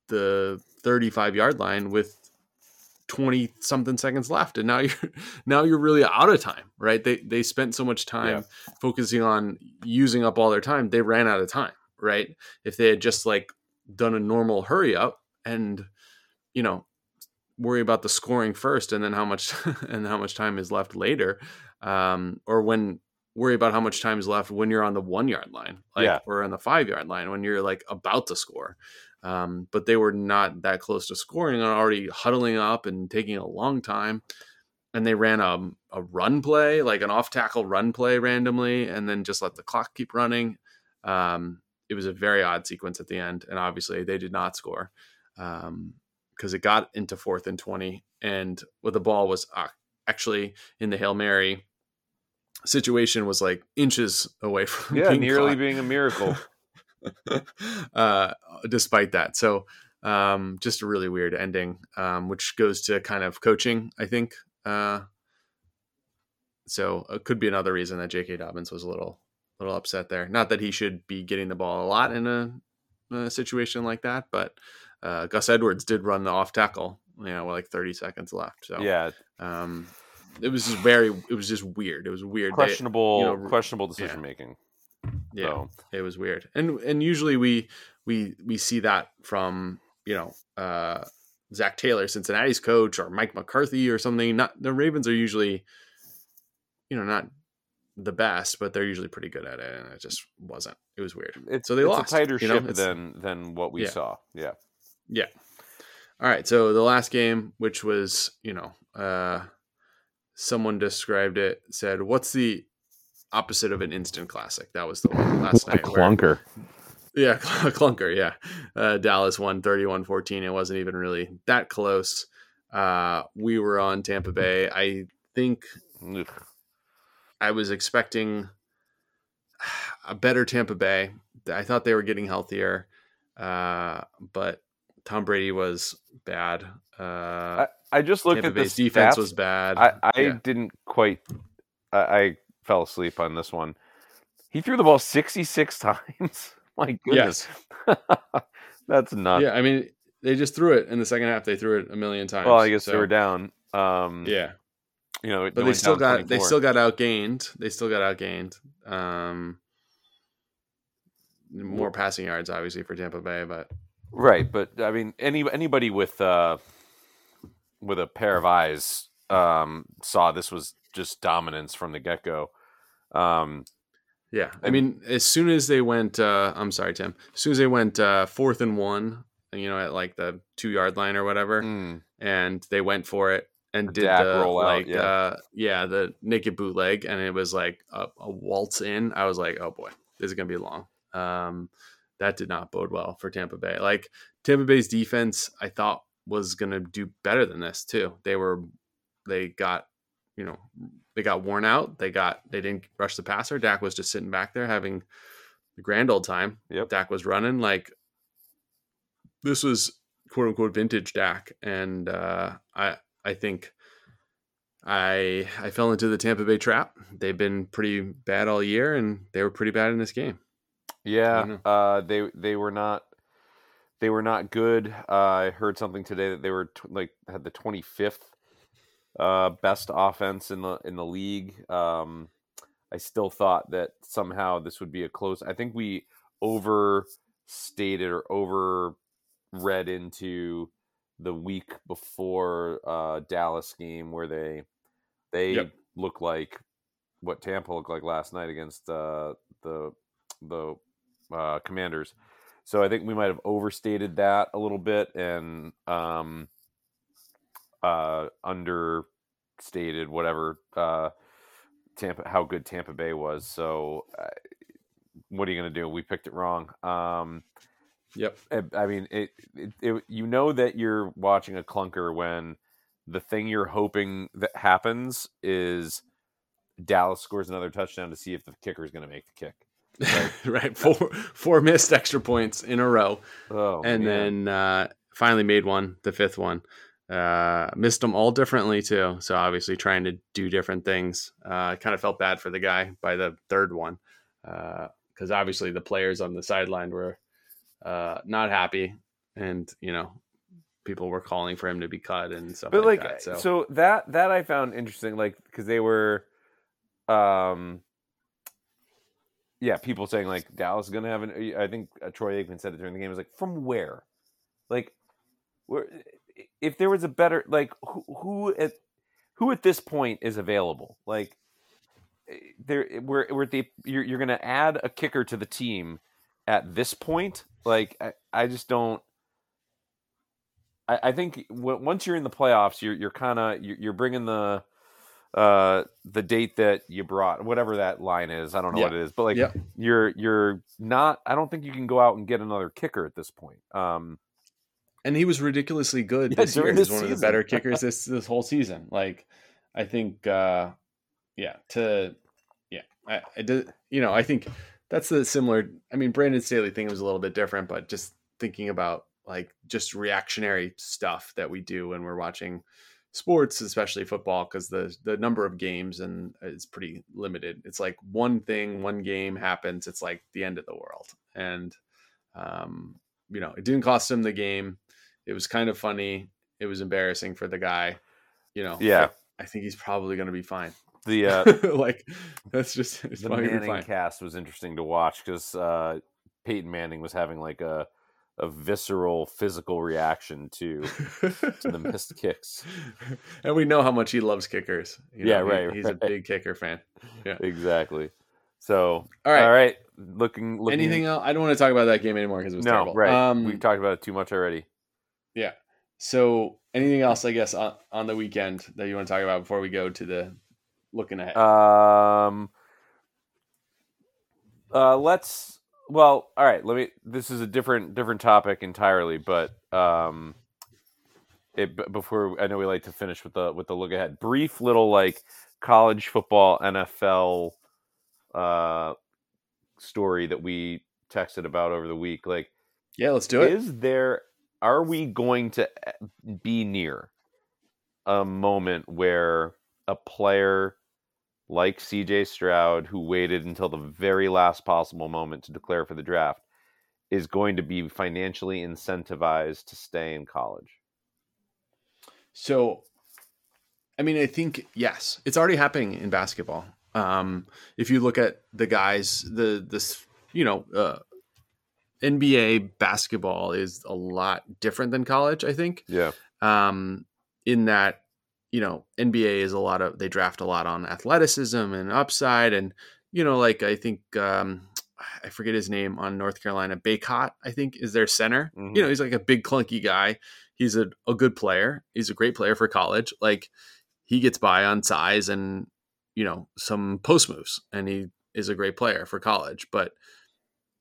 the 35 yard line with 20 something seconds left and now you're now you're really out of time right they they spent so much time yeah. focusing on using up all their time they ran out of time right if they had just like done a normal hurry up and you know worry about the scoring first and then how much and how much time is left later um, or when worry about how much time is left when you're on the one yard line like yeah. or on the five yard line when you're like about to score um, but they were not that close to scoring and already huddling up and taking a long time and they ran a, a run play like an off tackle run play randomly and then just let the clock keep running um, it was a very odd sequence at the end, and obviously they did not score because um, it got into fourth and twenty, and what the ball was uh, actually in the hail mary situation was like inches away from yeah, being nearly caught. being a miracle. uh, despite that, so um, just a really weird ending, um, which goes to kind of coaching, I think. Uh, so it could be another reason that J.K. Dobbins was a little little upset there. Not that he should be getting the ball a lot in a, a situation like that, but uh, Gus Edwards did run the off tackle, you know, with like 30 seconds left. So yeah, um, it was just very, it was just weird. It was weird, questionable, they, you know, questionable decision yeah. making. Yeah, so. it was weird, and and usually we we we see that from you know uh, Zac Taylor, Cincinnati's coach, or Mike McCarthy or something. Not the Ravens are usually, you know, not the best, but they're usually pretty good at it, and it just wasn't. It was weird. It's, so they it's lost. a tighter you know? ship than than what we yeah. saw. Yeah, yeah. All right, so the last game, which was you know, uh, someone described it, said, "What's the opposite of an instant classic?" That was the one last night. A clunker. Where, yeah, clunker. Yeah, uh, Dallas won 31-14. It wasn't even really that close. Uh, we were on Tampa Bay. I think I was expecting a better Tampa Bay. I thought they were getting healthier, uh, but Tom Brady was bad. Uh, I, I, just looked Tampa at Bay's defense was bad. I, I yeah. didn't quite. I, I, fell asleep on this one. He threw the ball sixty six times. My goodness, yes. that's nuts. Yeah, I mean, they just threw it in the second half. They threw it a million times. Well, I guess so. they were down. Um, yeah, you know, but they still got 24. they still got outgained. They still got outgained. Um, more passing yards, obviously, for Tampa Bay, but right. But I mean, any anybody with uh, with a pair of eyes um, saw this was just dominance from the get go. Um, yeah, I mean, as soon as they went, uh, I'm sorry, Tim. As soon as they went uh, fourth and one, you know, at like the two yard line or whatever, mm. and they went for it and did Dak the like yeah. uh yeah the naked bootleg and it was like a, a, waltz in i was like oh boy this is gonna be long um that did not bode well for tampa bay like tampa bay's defense i thought was gonna do better than this too they were they got you know they got worn out. They got they didn't rush the passer. Dak was just sitting back there having the grand old time. Yep. Dak was running like this was quote unquote vintage Dak, and uh, I I think I I fell into the Tampa Bay trap. They've been pretty bad all year, and they were pretty bad in this game. Yeah, uh, they they were not they were not good. Uh, I heard something today that they were t- like had the twenty fifth uh, best offense in the in the league. Um, I still thought that somehow this would be a close. I think we overstated or over read into the week before uh, Dallas game where they they Yep. look like what Tampa looked like last night against uh, the the uh, Commanders. So I think we might have overstated that a little bit and um, uh, understated whatever uh, Tampa how good Tampa Bay was. So uh, what are you going to do? We picked it wrong. Um, Yep. I- I mean, it, it, it. You know that you're watching a clunker when the thing you're hoping that happens is Dallas scores another touchdown to see if the kicker is going to make the kick. right. Four four missed extra points in a row. Oh, and man. then uh, finally made one, the fifth one. Uh, missed them all differently too. So obviously trying to do different things. Uh, kind of felt bad for the guy by the third one because obviously the players on the sideline were uh, not happy, and you know people were calling for him to be cut and stuff but like, like, that. so. So, that that I found interesting, like because they were, um, yeah, people saying like Dallas is going to have an. I think uh, Troy Aikman said it during the game. It was like from where, like, where if there was a better like who who at who at this point is available like. eh, There, we're, we're at the you're, you're going to add a kicker to the team at this point. Like, I, I just don't. I, I think w- once you're in the playoffs, you're you're kind of you're, you're bringing the uh the date that you brought whatever that line is i don't know Yeah. what it is but like Yeah. you're you're not i don't think you can go out and get another kicker at this point um and he was ridiculously good Yeah, this year. during He's this one of the better kickers this this whole season. Like, I think, uh, yeah, to yeah, I, I did, you know, I think that's the similar. I mean, Brandon Staley thing was a little bit different, but just thinking about like just reactionary stuff that we do when we're watching sports, especially football, because the the number of games and is pretty limited. It's like one thing, one game happens, it's like the end of the world, and um, you know, it didn't cost him the game. It was kind of funny. It was embarrassing for the guy. You know, Yeah. I think he's probably going to be fine. the uh like that's just it's the probably gonna be manning cast was interesting to watch because uh peyton manning was having like a a visceral physical reaction to to the missed kicks and we know how much he loves kickers. You Yeah, know, he- right, He's a big kicker fan. Yeah, exactly so All right. all right looking, looking Anything else? I don't want to talk about that game anymore because it was no terrible. right Um, we've talked about it too much already Yeah. So, anything else, I guess, on, on the weekend that you want to talk about before we go to the looking ahead? Um. Uh, let's. Well, all right. Let me. This is a different different topic entirely, but um, it before I know we like to finish with the with the look ahead. Brief little like college football NFL uh story that we texted about over the week. Like, yeah, let's do it. is there? Are we going to eh, be near a moment where a player like CJ Stroud, who waited until the very last possible moment to declare for the draft, is going to be financially incentivized to stay in college? So, I mean, I think yes, it's already happening in basketball. Um, if you look at the guys, the this you know, uh, NBA basketball is a lot different than college. I think. Yeah. um, in that you know NBA is a lot of they draft a lot on athleticism and upside and you know like I think um, I forget his name on North Carolina Bacot I think is their center Mhm. you know he's like a big clunky guy he's a, a good player he's a great player for college like he gets by on size and you know some post moves and he is a great player for college but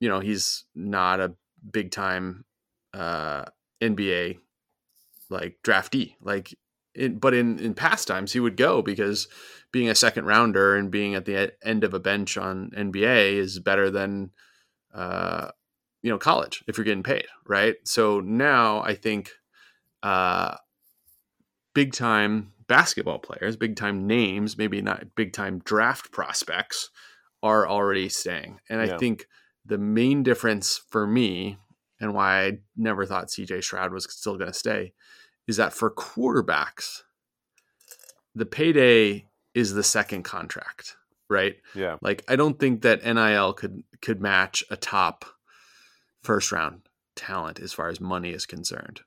you know he's not a big time uh NBA like draftee. Like in, but in in past times he would go because being a second rounder and being at the end of a bench on NBA is better than uh, you know college if you're getting paid, right? So now I think uh, big time basketball players, big time names, maybe not big time draft prospects, are already staying, and yeah. I think the main difference for me and why I never thought CJ Stroud was still going to stay is that for quarterbacks, the payday is the second contract, right? Yeah. Like I don't think that NIL could could match a top first round talent as far as money is concerned.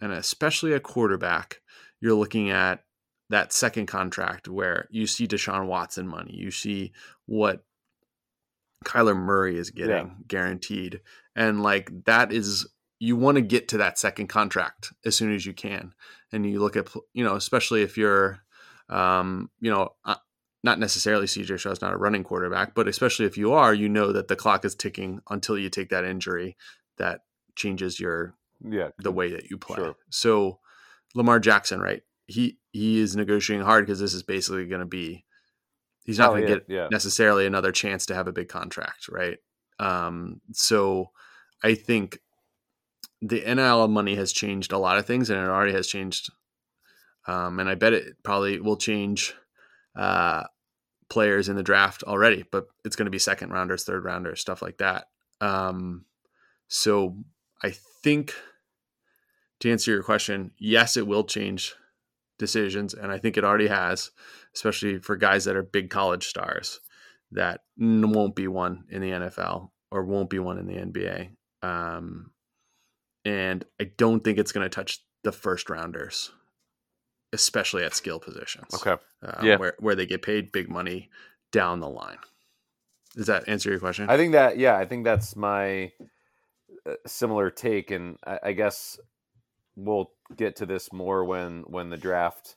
And especially a quarterback, you're looking at that second contract where you see Deshaun Watson money, you see what Kyler Murray is getting yeah. guaranteed. And like that is you want to get to that second contract as soon as you can. And you look at you know, especially if you're um, you know, uh, not necessarily CJ Stroud's not a running quarterback, but especially if you are, you know that the clock is ticking until you take that injury that changes your yeah the way that you play. Sure. So Lamar Jackson, right? He he is negotiating hard because this is basically going to be he's not oh, going to get yeah. necessarily another chance to have a big contract, right? Um, so I think the NIL money has changed a lot of things, and it already has changed. Um, and I bet it probably will change uh, players in the draft already, but it's going to be second rounders, third rounders, stuff like that. Um, so I think to answer your question, yes, it will change decisions, and I think it already has, especially for guys that are big college stars that won't be one in the NFL or won't be one in the NBA. Um, and I don't think it's going to touch the first rounders, especially at skill positions. Okay, um, yeah, where where they get paid big money down the line. Does that answer your question? I think that yeah, I think that's my uh, similar take, and I, I guess we'll get to this more when when the draft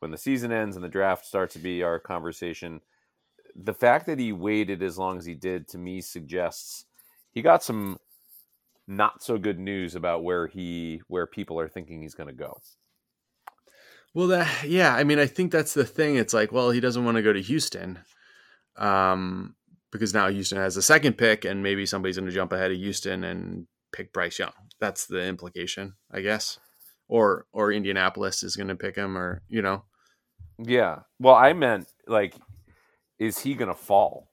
when the season ends and the draft starts to be our conversation the fact that he waited as long as he did to me suggests he got some not so good news about where he where people are thinking he's going to go. Well that yeah i mean i think that's the thing. It's like well he doesn't want to go to houston um because now houston has a second pick and maybe somebody's going to jump ahead of houston and pick bryce young. That's the implication i guess or or Indianapolis is going to pick him, or you know. Yeah. Well, I meant like, is he going to fall?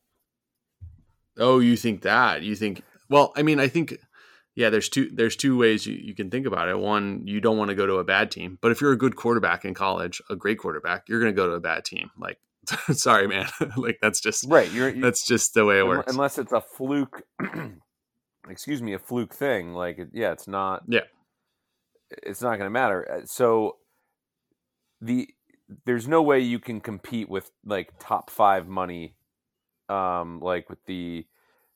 Oh, you think that? You think? Well, I mean, I think. Yeah, there's two there's two ways you, you can think about it. One, you don't want to go to a bad team, but if you're a good quarterback in college, a great quarterback, you're going to go to a bad team. Like, sorry, man, like that's just right. You're, you're, that's just the way it works. Unless it's a fluke, excuse me, a fluke thing. Like, yeah, it's not. Yeah, it's not going to matter. Uh, so the there's no way you can compete with like top five money, um, like with the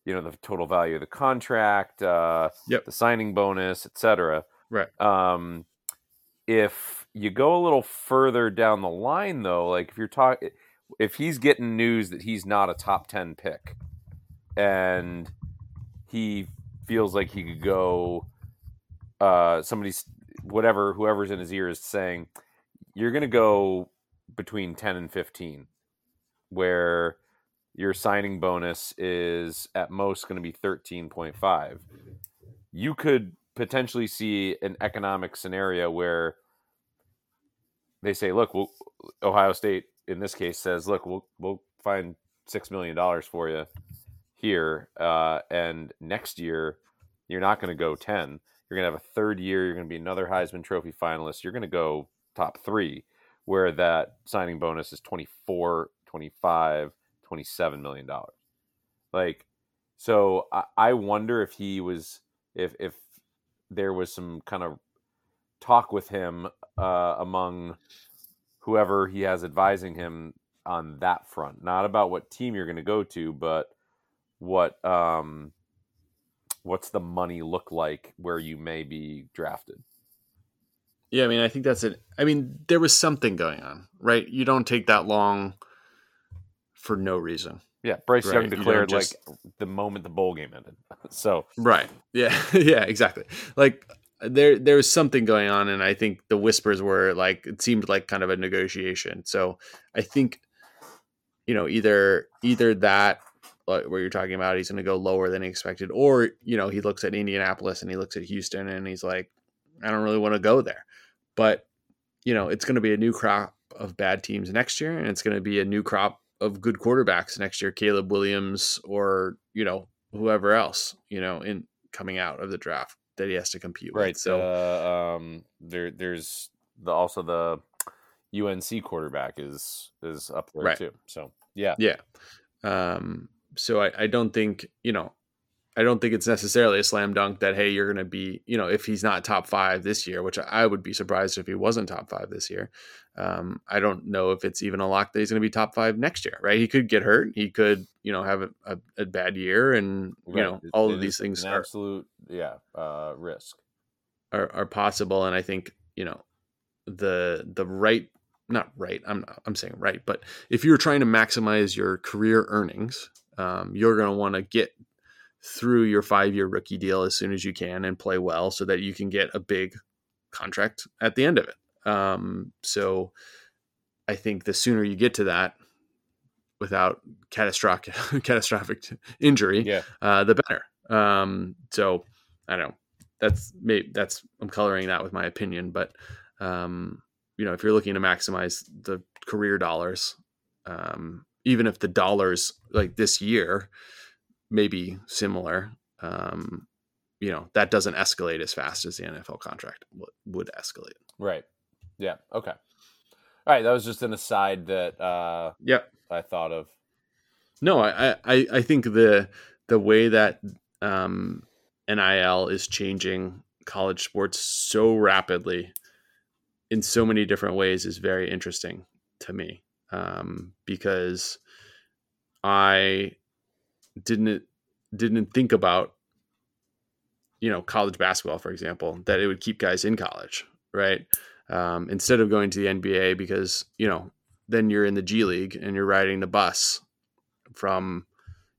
you know the total value of the contract, uh, yep. the signing bonus, etc. Right. Um, if you go a little further down the line, though, like if you're talking, if he's getting news that he's not a top ten pick, and he feels like he could go, uh, somebody's whatever whoever's in his ear is saying you're going to go between 10 and 15 where your signing bonus is at most going to be 13.5 you could potentially see an economic scenario where they say look we'll, ohio state in this case says look we'll, we'll find six million dollars for you here uh, and next year you're not going to go 10 you're going to have a third year. You're going to be another Heisman Trophy finalist. You're going to go top three, where that signing bonus is 24, 25, 27 million dollars. Like, so I, I wonder if he was, if, if there was some kind of talk with him uh, among whoever he has advising him on that front, not about what team you're going to go to, but what, um, what's the money look like where you may be drafted? Yeah, I mean, I think that's it. I mean, there was something going on, right? You don't take that long for no reason. Yeah, Bryce right? Young declared just... like the moment the bowl game ended. So right, yeah, yeah, exactly. Like there there was something going on, and I think the whispers were like it seemed like kind of a negotiation. So I think you know either either that like where you're talking about he's going to go lower than he expected, or you know he looks at Indianapolis and he looks at Houston and he's like, I don't really want to go there, but you know it's going to be a new crop of bad teams next year, and it's going to be a new crop of good quarterbacks next year, Caleb Williams or you know whoever else you know in coming out of the draft that he has to compete right. with. So uh, um, there there's the also the UNC quarterback is is up there Right. too. So yeah, yeah, um, so I, I don't think you know I don't think it's necessarily a slam dunk that hey you're going to be you know if he's not top five this year, which I would be surprised if he wasn't top five this year. Um, I don't know if it's even a lock that he's going to be top five next year. Right? He could get hurt. He could you know have a, a, a bad year, and you Right. know all it of these things are, absolute yeah uh, risk. are are possible and i think you know the the right not right i'm not, i'm saying right but if you're trying to maximize your career earnings um, you're going to want to get through your five year rookie deal as soon as you can and play well so that you can get a big contract at the end of it um, so i think the sooner you get to that without catastrophic catastrophic injury Yeah, uh, the better. Um, so I don't know. That's maybe that's I'm coloring that with my opinion, but um, you know, if you're looking to maximize the career dollars, um, even if the dollars like this year may be similar, um, you know, that doesn't escalate as fast as the NFL contract would, would escalate. right. Yeah. Okay. All right. That was just an aside that uh, Yep. I thought of. No, I, I, I think the the way that um, NIL is changing college sports so rapidly in so many different ways is very interesting to me um, because I didn't didn't think about you know college basketball, for example, that it would keep guys in college, right? Um, instead of going to the NBA because you know then you're in the G League and you're riding the bus from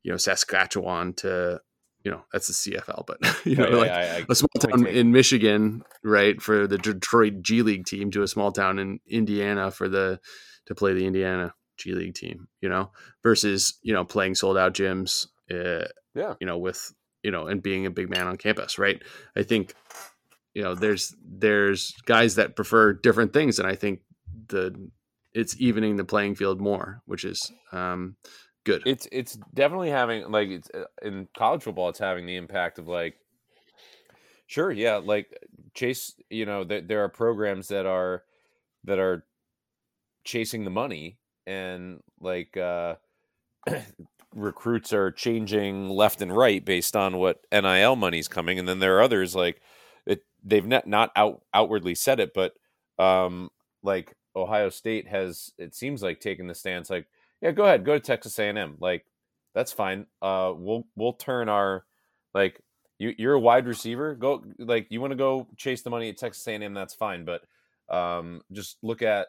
you know Saskatchewan to you know that's the CFL, but you know Right, like I- I- a small town in Michigan, right, for the Detroit G League team to a small town in Indiana for the to play the Indiana G League team, you know, versus you know playing sold out gyms, uh, Yeah. you know, with you know, and being a big man on campus, right? I think you know there's there's guys that prefer different things, and I think the it's evening the playing field more, which is um, good. it's it's definitely having like it's uh, in college football it's having the impact of like sure yeah like chase you know there, there are programs that are that are chasing the money and like uh recruits are changing left and right based on what NIL money's coming. And then there are others like it they've not not out outwardly said it but um like Ohio State has it seems like taken the stance like yeah go ahead go to Texas A&M like that's fine. Uh we'll we'll turn our like you you're a wide receiver go like you want to go chase the money at Texas A&M that's fine but um just look at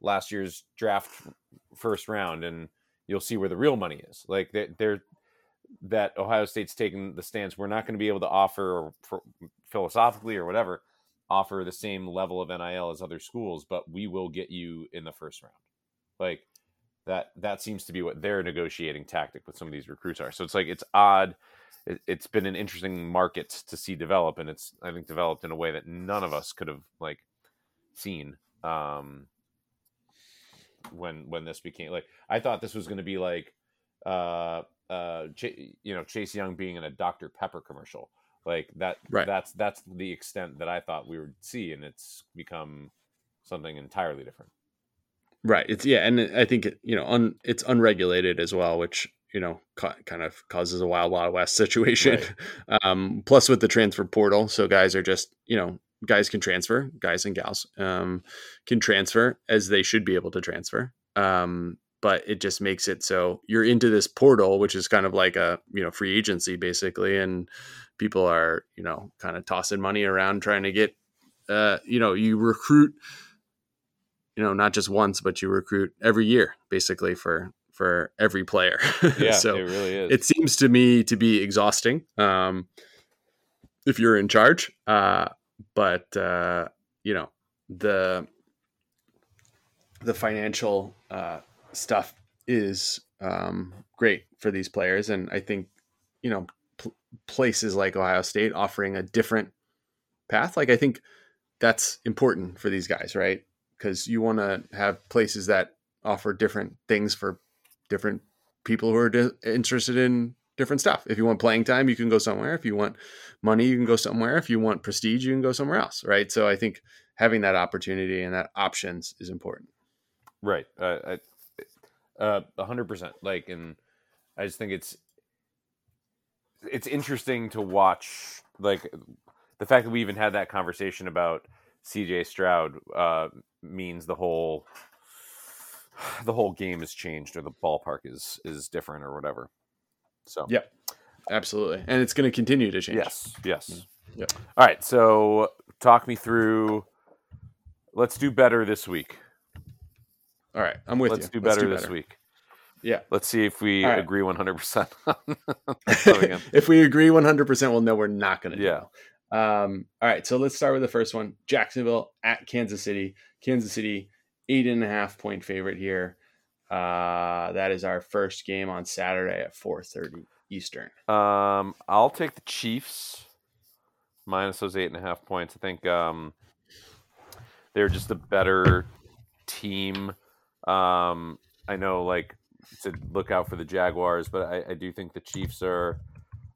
last year's draft first round and you'll see where the real money is. Like they, they're that Ohio State's taking the stance we're not going to be able to offer philosophically or whatever offer the same level of NIL as other schools but we will get you in the first round. Like that that seems to be what their negotiating tactic with some of these recruits are. So it's like it's odd. It, it's been an interesting market to see develop and it's i think developed in a way that none of us could have like seen. Um when when this became like i thought this was going to be like uh uh Ch- you know chase young being in a dr pepper commercial like that Right. that's that's the extent that i thought we would see and it's become something entirely different Right. It's yeah, and I think it, you know, un, it's unregulated as well, which you know ca- kind of causes a wild wild west situation. Um, plus with the transfer portal, so guys are just you know guys can transfer, guys and gals um, can transfer as they should be able to transfer. Um, but it just makes it so you're into this portal, which is kind of like a you know free agency basically, and people are you know kind of tossing money around trying to get uh, you know you recruit you know not just once but you recruit every year basically for for every player yeah so it really is it seems to me to be exhausting um if you're in charge. Uh, but uh, you know the the financial uh, stuff is um, great for these players, and I think you know pl- places like Ohio State offering a different path. Like I think that's important for these guys, right? Because you want to have places that offer different things for different people who are di- interested in different stuff. If you want playing time, you can go somewhere. If you want money, you can go somewhere. If you want prestige, you can go somewhere else, right? So I think having that opportunity and that options is important. Right. Uh, a hundred percent. Like, and I just think it's it's interesting to watch. Like the fact that we even had that conversation about C.J. Stroud uh, means the whole the whole game has changed, or the ballpark is is different, or whatever. So, yep, absolutely, and it's going to continue to change. Yes. Yes. Yep. All right. So, talk me through. Let's do better this week. All right, I'm with Let's you. do Let's do better this week. Yeah. Let's see if we right. agree 100%. if we agree 100%, we'll know we're not going to Yeah. Um, all right. So let's start with the first one Jacksonville at Kansas City. Kansas City, eight and a half point favorite here. Uh, that is our first game on Saturday at 4:30 Eastern. Um, I'll take the Chiefs minus those eight and a half points. I think um, they're just a better team. Um, I know, like to look out for the Jaguars, but I, I, do think the Chiefs are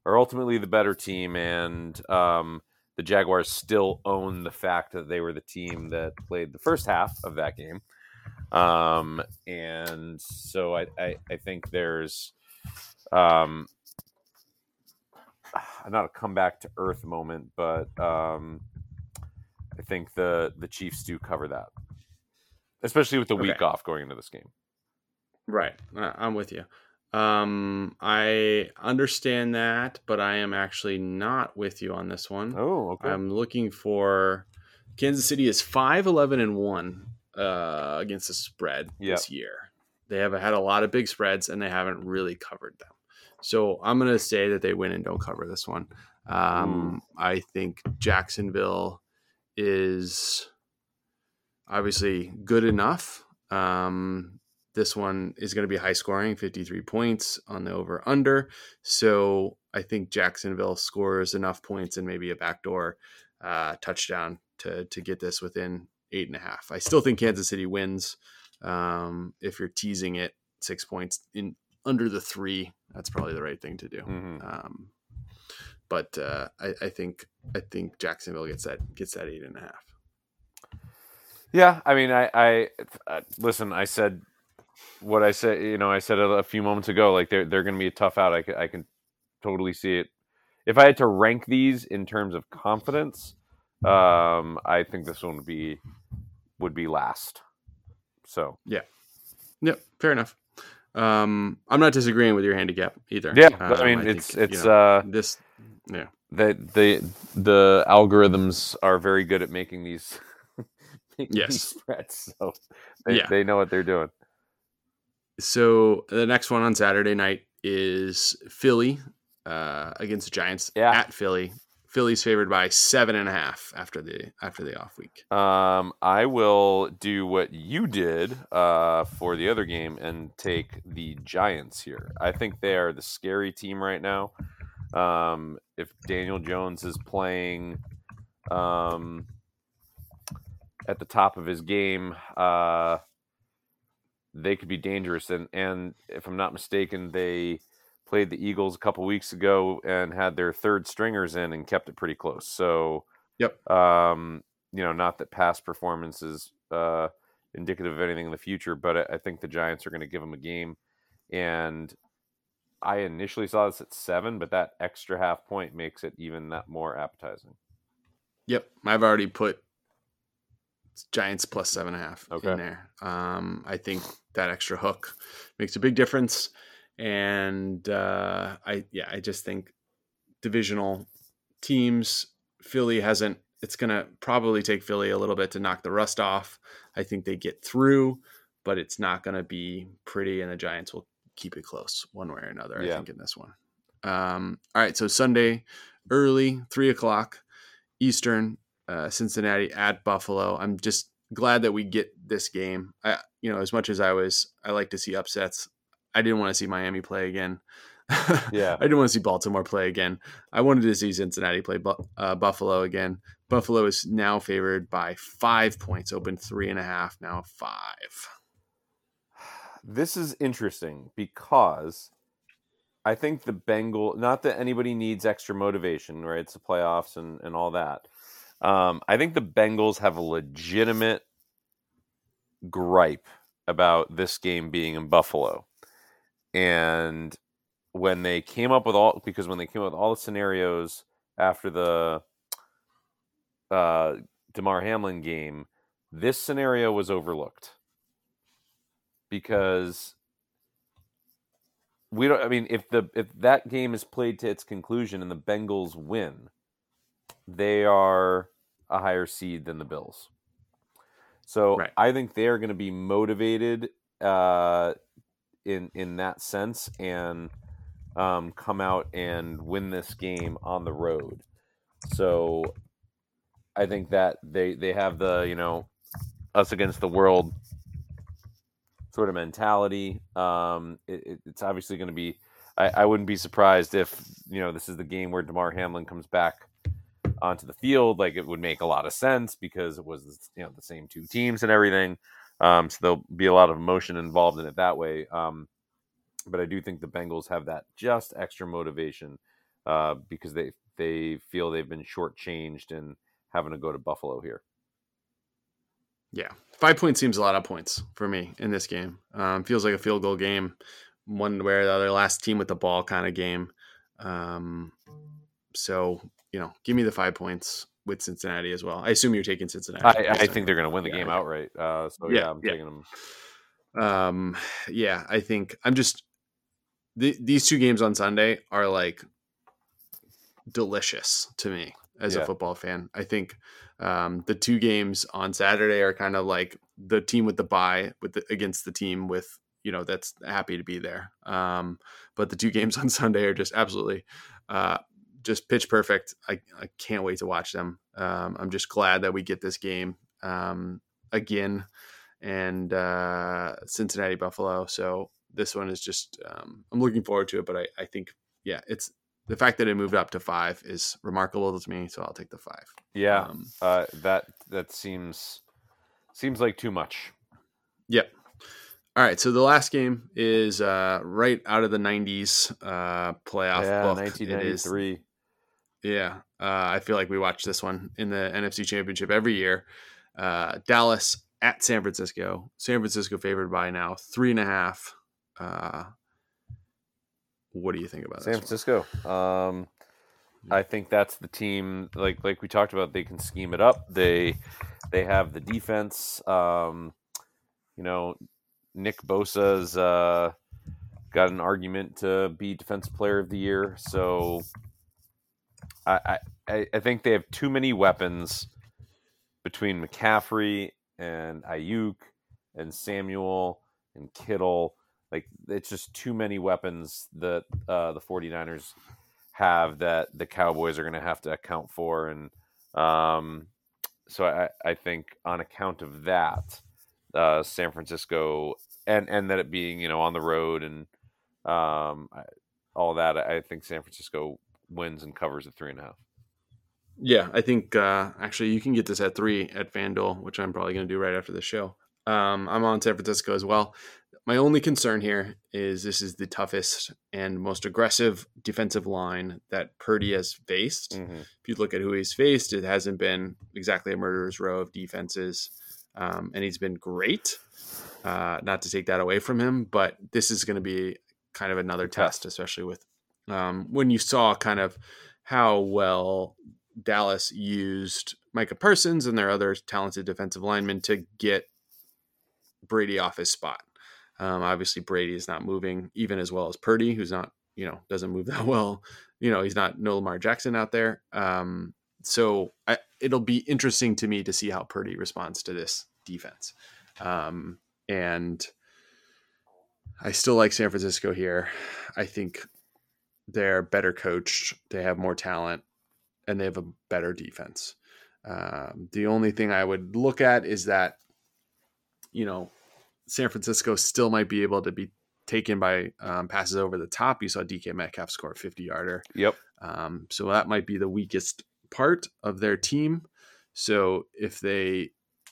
are ultimately the better team, and um, the Jaguars still own the fact that they were the team that played the first half of that game. Um, and so I, I, I think there's um, not a comeback to earth moment, but um, I think the the Chiefs do cover that, especially with the okay. week off going into this game. Right, I'm with you. Um, I understand that, but I am actually not with you on this one. Oh, okay. I'm looking for Kansas City is 5 11 and 1 uh, against the spread yep. this year. They have had a lot of big spreads and they haven't really covered them. So I'm going to say that they win and don't cover this one. Um, mm. I think Jacksonville is obviously good enough. Um, this one is going to be high scoring, 53 points on the over under. So I think Jacksonville scores enough points and maybe a backdoor uh, touchdown to to get this within eight and a half. I still think Kansas City wins. Um, if you're teasing it six points in under the three, that's probably the right thing to do. Mm-hmm. Um, but uh, I, I think I think Jacksonville gets that gets that eight and a half. Yeah, I mean, I, I uh, listen. I said what I said, you know, I said it a few moments ago. Like they're they're going to be a tough out. I can, I can totally see it. If I had to rank these in terms of confidence, um, I think this one would be would be last. So yeah, yep, fair enough. Um, I'm not disagreeing with your handicap either. Yeah, um, I mean I it's think, it's you know, uh this yeah. The the the algorithms are very good at making these, making yes. these spreads, so they, yeah. they know what they're doing. So the next one on Saturday night is Philly uh, against the Giants yeah. at Philly. Philly's favored by seven and a half after the after the off week. Um, I will do what you did uh, for the other game and take the Giants here. I think they are the scary team right now. Um, if Daniel Jones is playing um, at the top of his game, uh, they could be dangerous. And and if I'm not mistaken, they played the Eagles a couple weeks ago and had their third stringers in and kept it pretty close. So, yep. Um, you know, not that past performance is uh, indicative of anything in the future, but I, think the Giants are going to give them a game. And I initially saw this at seven, but that extra half point makes it even that more appetizing. Yep, I've already put Giants plus seven and a half okay. in there. Um, I think that extra hook makes a big difference, and uh, I yeah, I just think divisional teams. Philly hasn't. It's gonna probably take Philly a little bit to knock the rust off. I think they get through, but it's not gonna be pretty, and the Giants will keep it close one way or another. Yeah. I think in this one. Um, all right, so Sunday early, three o'clock Eastern. Uh, Cincinnati at Buffalo. I'm just glad that we get this game. I, you know, as much as I was, I like to see upsets. I didn't want to see Miami play again. Yeah. I didn't want to see Baltimore play again. I wanted to see Cincinnati play uh, Buffalo again. Buffalo is now favored by five points, open three and a half, now five. This is interesting because I think the Bengal, not that anybody needs extra motivation, right? It's the playoffs and, and all that. Um, I think the Bengals have a legitimate gripe about this game being in Buffalo. And when they came up with all, because when they came up with all the scenarios after the uh, Damar Hamlin game, this scenario was overlooked because we don't. I mean, if the if that game is played to its conclusion and the Bengals win, they are a higher seed than the Bills. So Right. I think they are going to be motivated uh, in in that sense and um, come out and win this game on the road. So I think that they they have the you know us against the world sort of mentality. Um, it, it- it's obviously going to be. I, I wouldn't be surprised if you know this is the game where Damar Hamlin comes back onto the field. Like it would make a lot of sense because it was you know the same two teams and everything. Um, so there'll be a lot of emotion involved in it that way. Um, but I do think the Bengals have that just extra motivation uh, because they they feel they've been shortchanged and having to go to Buffalo here. Yeah, five points seems a lot of points for me in this game. Um, feels like a field goal game, one where the other last team with the ball kind of game. Um, so you know, give me the five points with Cincinnati as well. I assume you're taking Cincinnati. I, I think they're going to win the Yeah, game outright. Uh, so yeah, Yeah, I'm yeah. taking them. Um, yeah, I think I'm just th- these two games on Sunday are like delicious to me as a football fan. I think um, the two games on Saturday are kind of like the team with the bye with the, against the team with you know that's happy to be there. Um, but the two games on Sunday are just absolutely uh, just pitch perfect. I, I can't wait to watch them. Um, I'm just glad that we get this game um, again and uh, Cincinnati Buffalo. So this one is just um, I'm looking forward to it. But I, I think yeah, it's the fact that it moved up to five is remarkable to me. So I'll take the five. Yeah, Um, uh, that that seems seems like too much. Yep. All right. So the last game is uh, right out of the '90s uh, playoff yeah, book. It is 1993. Yeah, uh, I feel like we watch this one in the NFC Championship every year. Uh, Dallas at San Francisco. San Francisco favored by now three and a half. Uh, what do you think about San Francisco. Um, I think that's the team. Like like we talked about, they can scheme it up. They they have the defense. Um, you know, Nick Bosa's uh, got an argument to be Defensive Player of the Year. So I, I- I think they have too many weapons between McCaffrey and Aiyuk and Samuel and Kittle. Like it's just too many weapons that uh, the 49ers have that the Cowboys are going to have to account for. And um, so I, I think on account of that, uh, San Francisco and, and that it being, you know, on the road and um, I- all that, I think San Francisco wins and covers at three and a half. Yeah, I think uh, actually you can get this at three at FanDuel, which I'm probably going to do right after the show. Um, I'm on San Francisco as well. My only concern here is this is the toughest and most aggressive defensive line that Purdy has faced. Mm-hmm. If you look at who he's faced, it hasn't been exactly a murderer's row of defenses, um, and he's been great. Uh, not to take that away from him, but this is going to be kind of another Test. test, especially with um, when you saw kind of how well Dallas used Micah Parsons and their other talented defensive linemen to get Brady off his spot. Um, obviously, Brady is not moving even as well as Purdy, who's not, you know, doesn't move that well. You know, he's not no Lamar Jackson out there. Um, so I, it'll be interesting to me to see how Purdy responds to this defense. Um, and I still like San Francisco here. I think they're better coached. They have more talent. and they have a better defense. Um, the only thing I would look at is that, you know, San Francisco still might be able to be taken by um, passes over the top. You saw DK Metcalf score a 50 yarder. Yep. Um, so that might be the weakest part of their team. So if they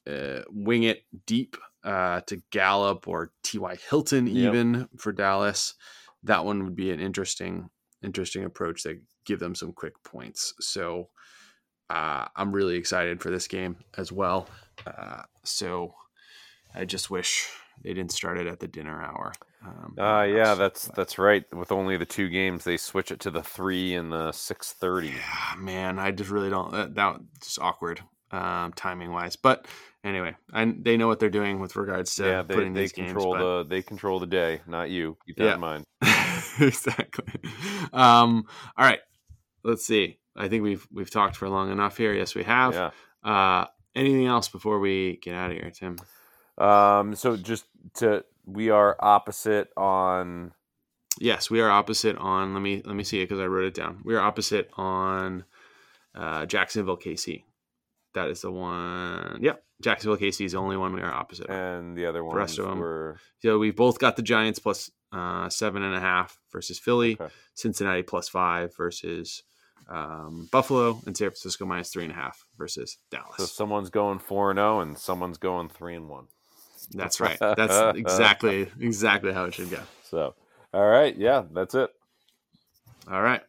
uh, wing it deep uh, to Gallup or T.Y. Hilton, Yep. even for Dallas, that one would be an interesting, interesting approach that give them some quick points. So uh, I'm really excited for this game as well. Uh, so I just wish they didn't start it at the dinner hour. Um, Uh, yeah, that's but- that's right. With only the two games, they switch it to the three and the six thirty. Yeah, man, I just really don't. That, that just awkward um, timing wise. But anyway, I, they know what they're doing with regards to Yeah, they, putting they these control games. the they control the day, not you. Keep that Yeah. in mind. exactly. Um, all right, let's see. I think we've we've talked for long enough here. Yes, we have. Yeah. Uh, anything else before we get out of here, Tim? Um. So just to we are opposite on. Yes, we are opposite on. Let me let me see it because I wrote it down. We are opposite on uh, Jacksonville KC. That is the one. Yep, Jacksonville KC is the only one we are opposite. on. And the other ones rest of 'em. were So we've both got the Giants plus uh, seven and a half versus Philly, Okay. Cincinnati plus five versus um, Buffalo, and San Francisco minus three and a half versus Dallas. so someone's going four and zero, and someone's going three and one. That's right. That's exactly exactly how it should go. So, all right, yeah, that's it. All right,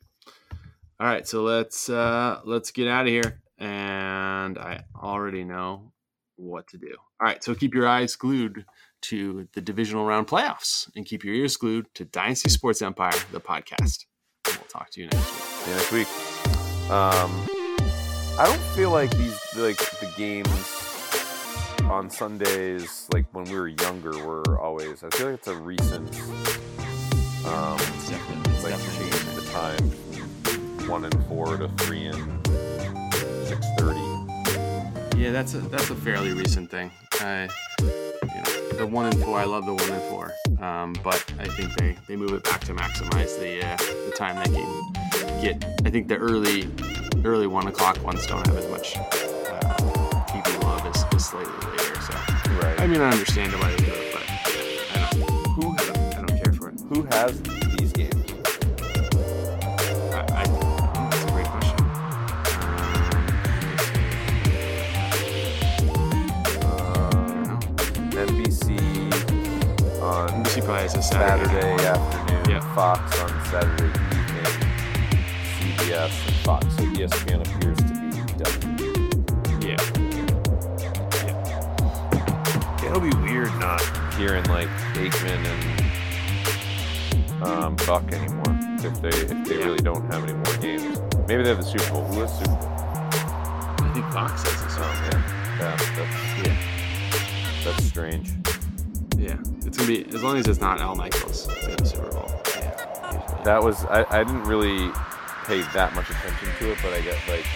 all right. So let's uh, let's get out of here, and I already know what to do. All right. So keep your eyes glued to the divisional round playoffs, and keep your ears glued to Dynasty Sports Empire, the podcast. And we'll talk to you next week. Next week. Um, I don't feel like these like the games on Sundays, like when we were younger, were always. I feel like it's a recent um, It's definitely, it's like definitely change the time one and four to three and six thirty. Yeah, that's a that's a fairly recent thing. I, the one and four. I love the one and four, um, but I think they, they move it back to maximize the uh, the time they can get. I think the early early one o'clock ones don't have as much uh, TV love as, as slightly later. So Right. I mean, I understand why they do it, but I don't. who I don't, I don't care for it. who has on NBC probably has a Saturday. Saturday afternoon, Yeah. Fox on Saturday evening, CBS and Fox. So ESPN appears to be done. Yeah. Yeah. It'll be weird not hearing like Aikman and um, Buck anymore if they if they Yeah. really don't have any more games. Maybe they have the Super Bowl. Who has Super Bowl? I think Fox has this. Oh man, yeah, that's Yeah. that's strange. Yeah, it's gonna be as long as it's not Al Michaels in the Super Bowl. Yeah. That was I, I didn't really pay that much attention to it, but I get like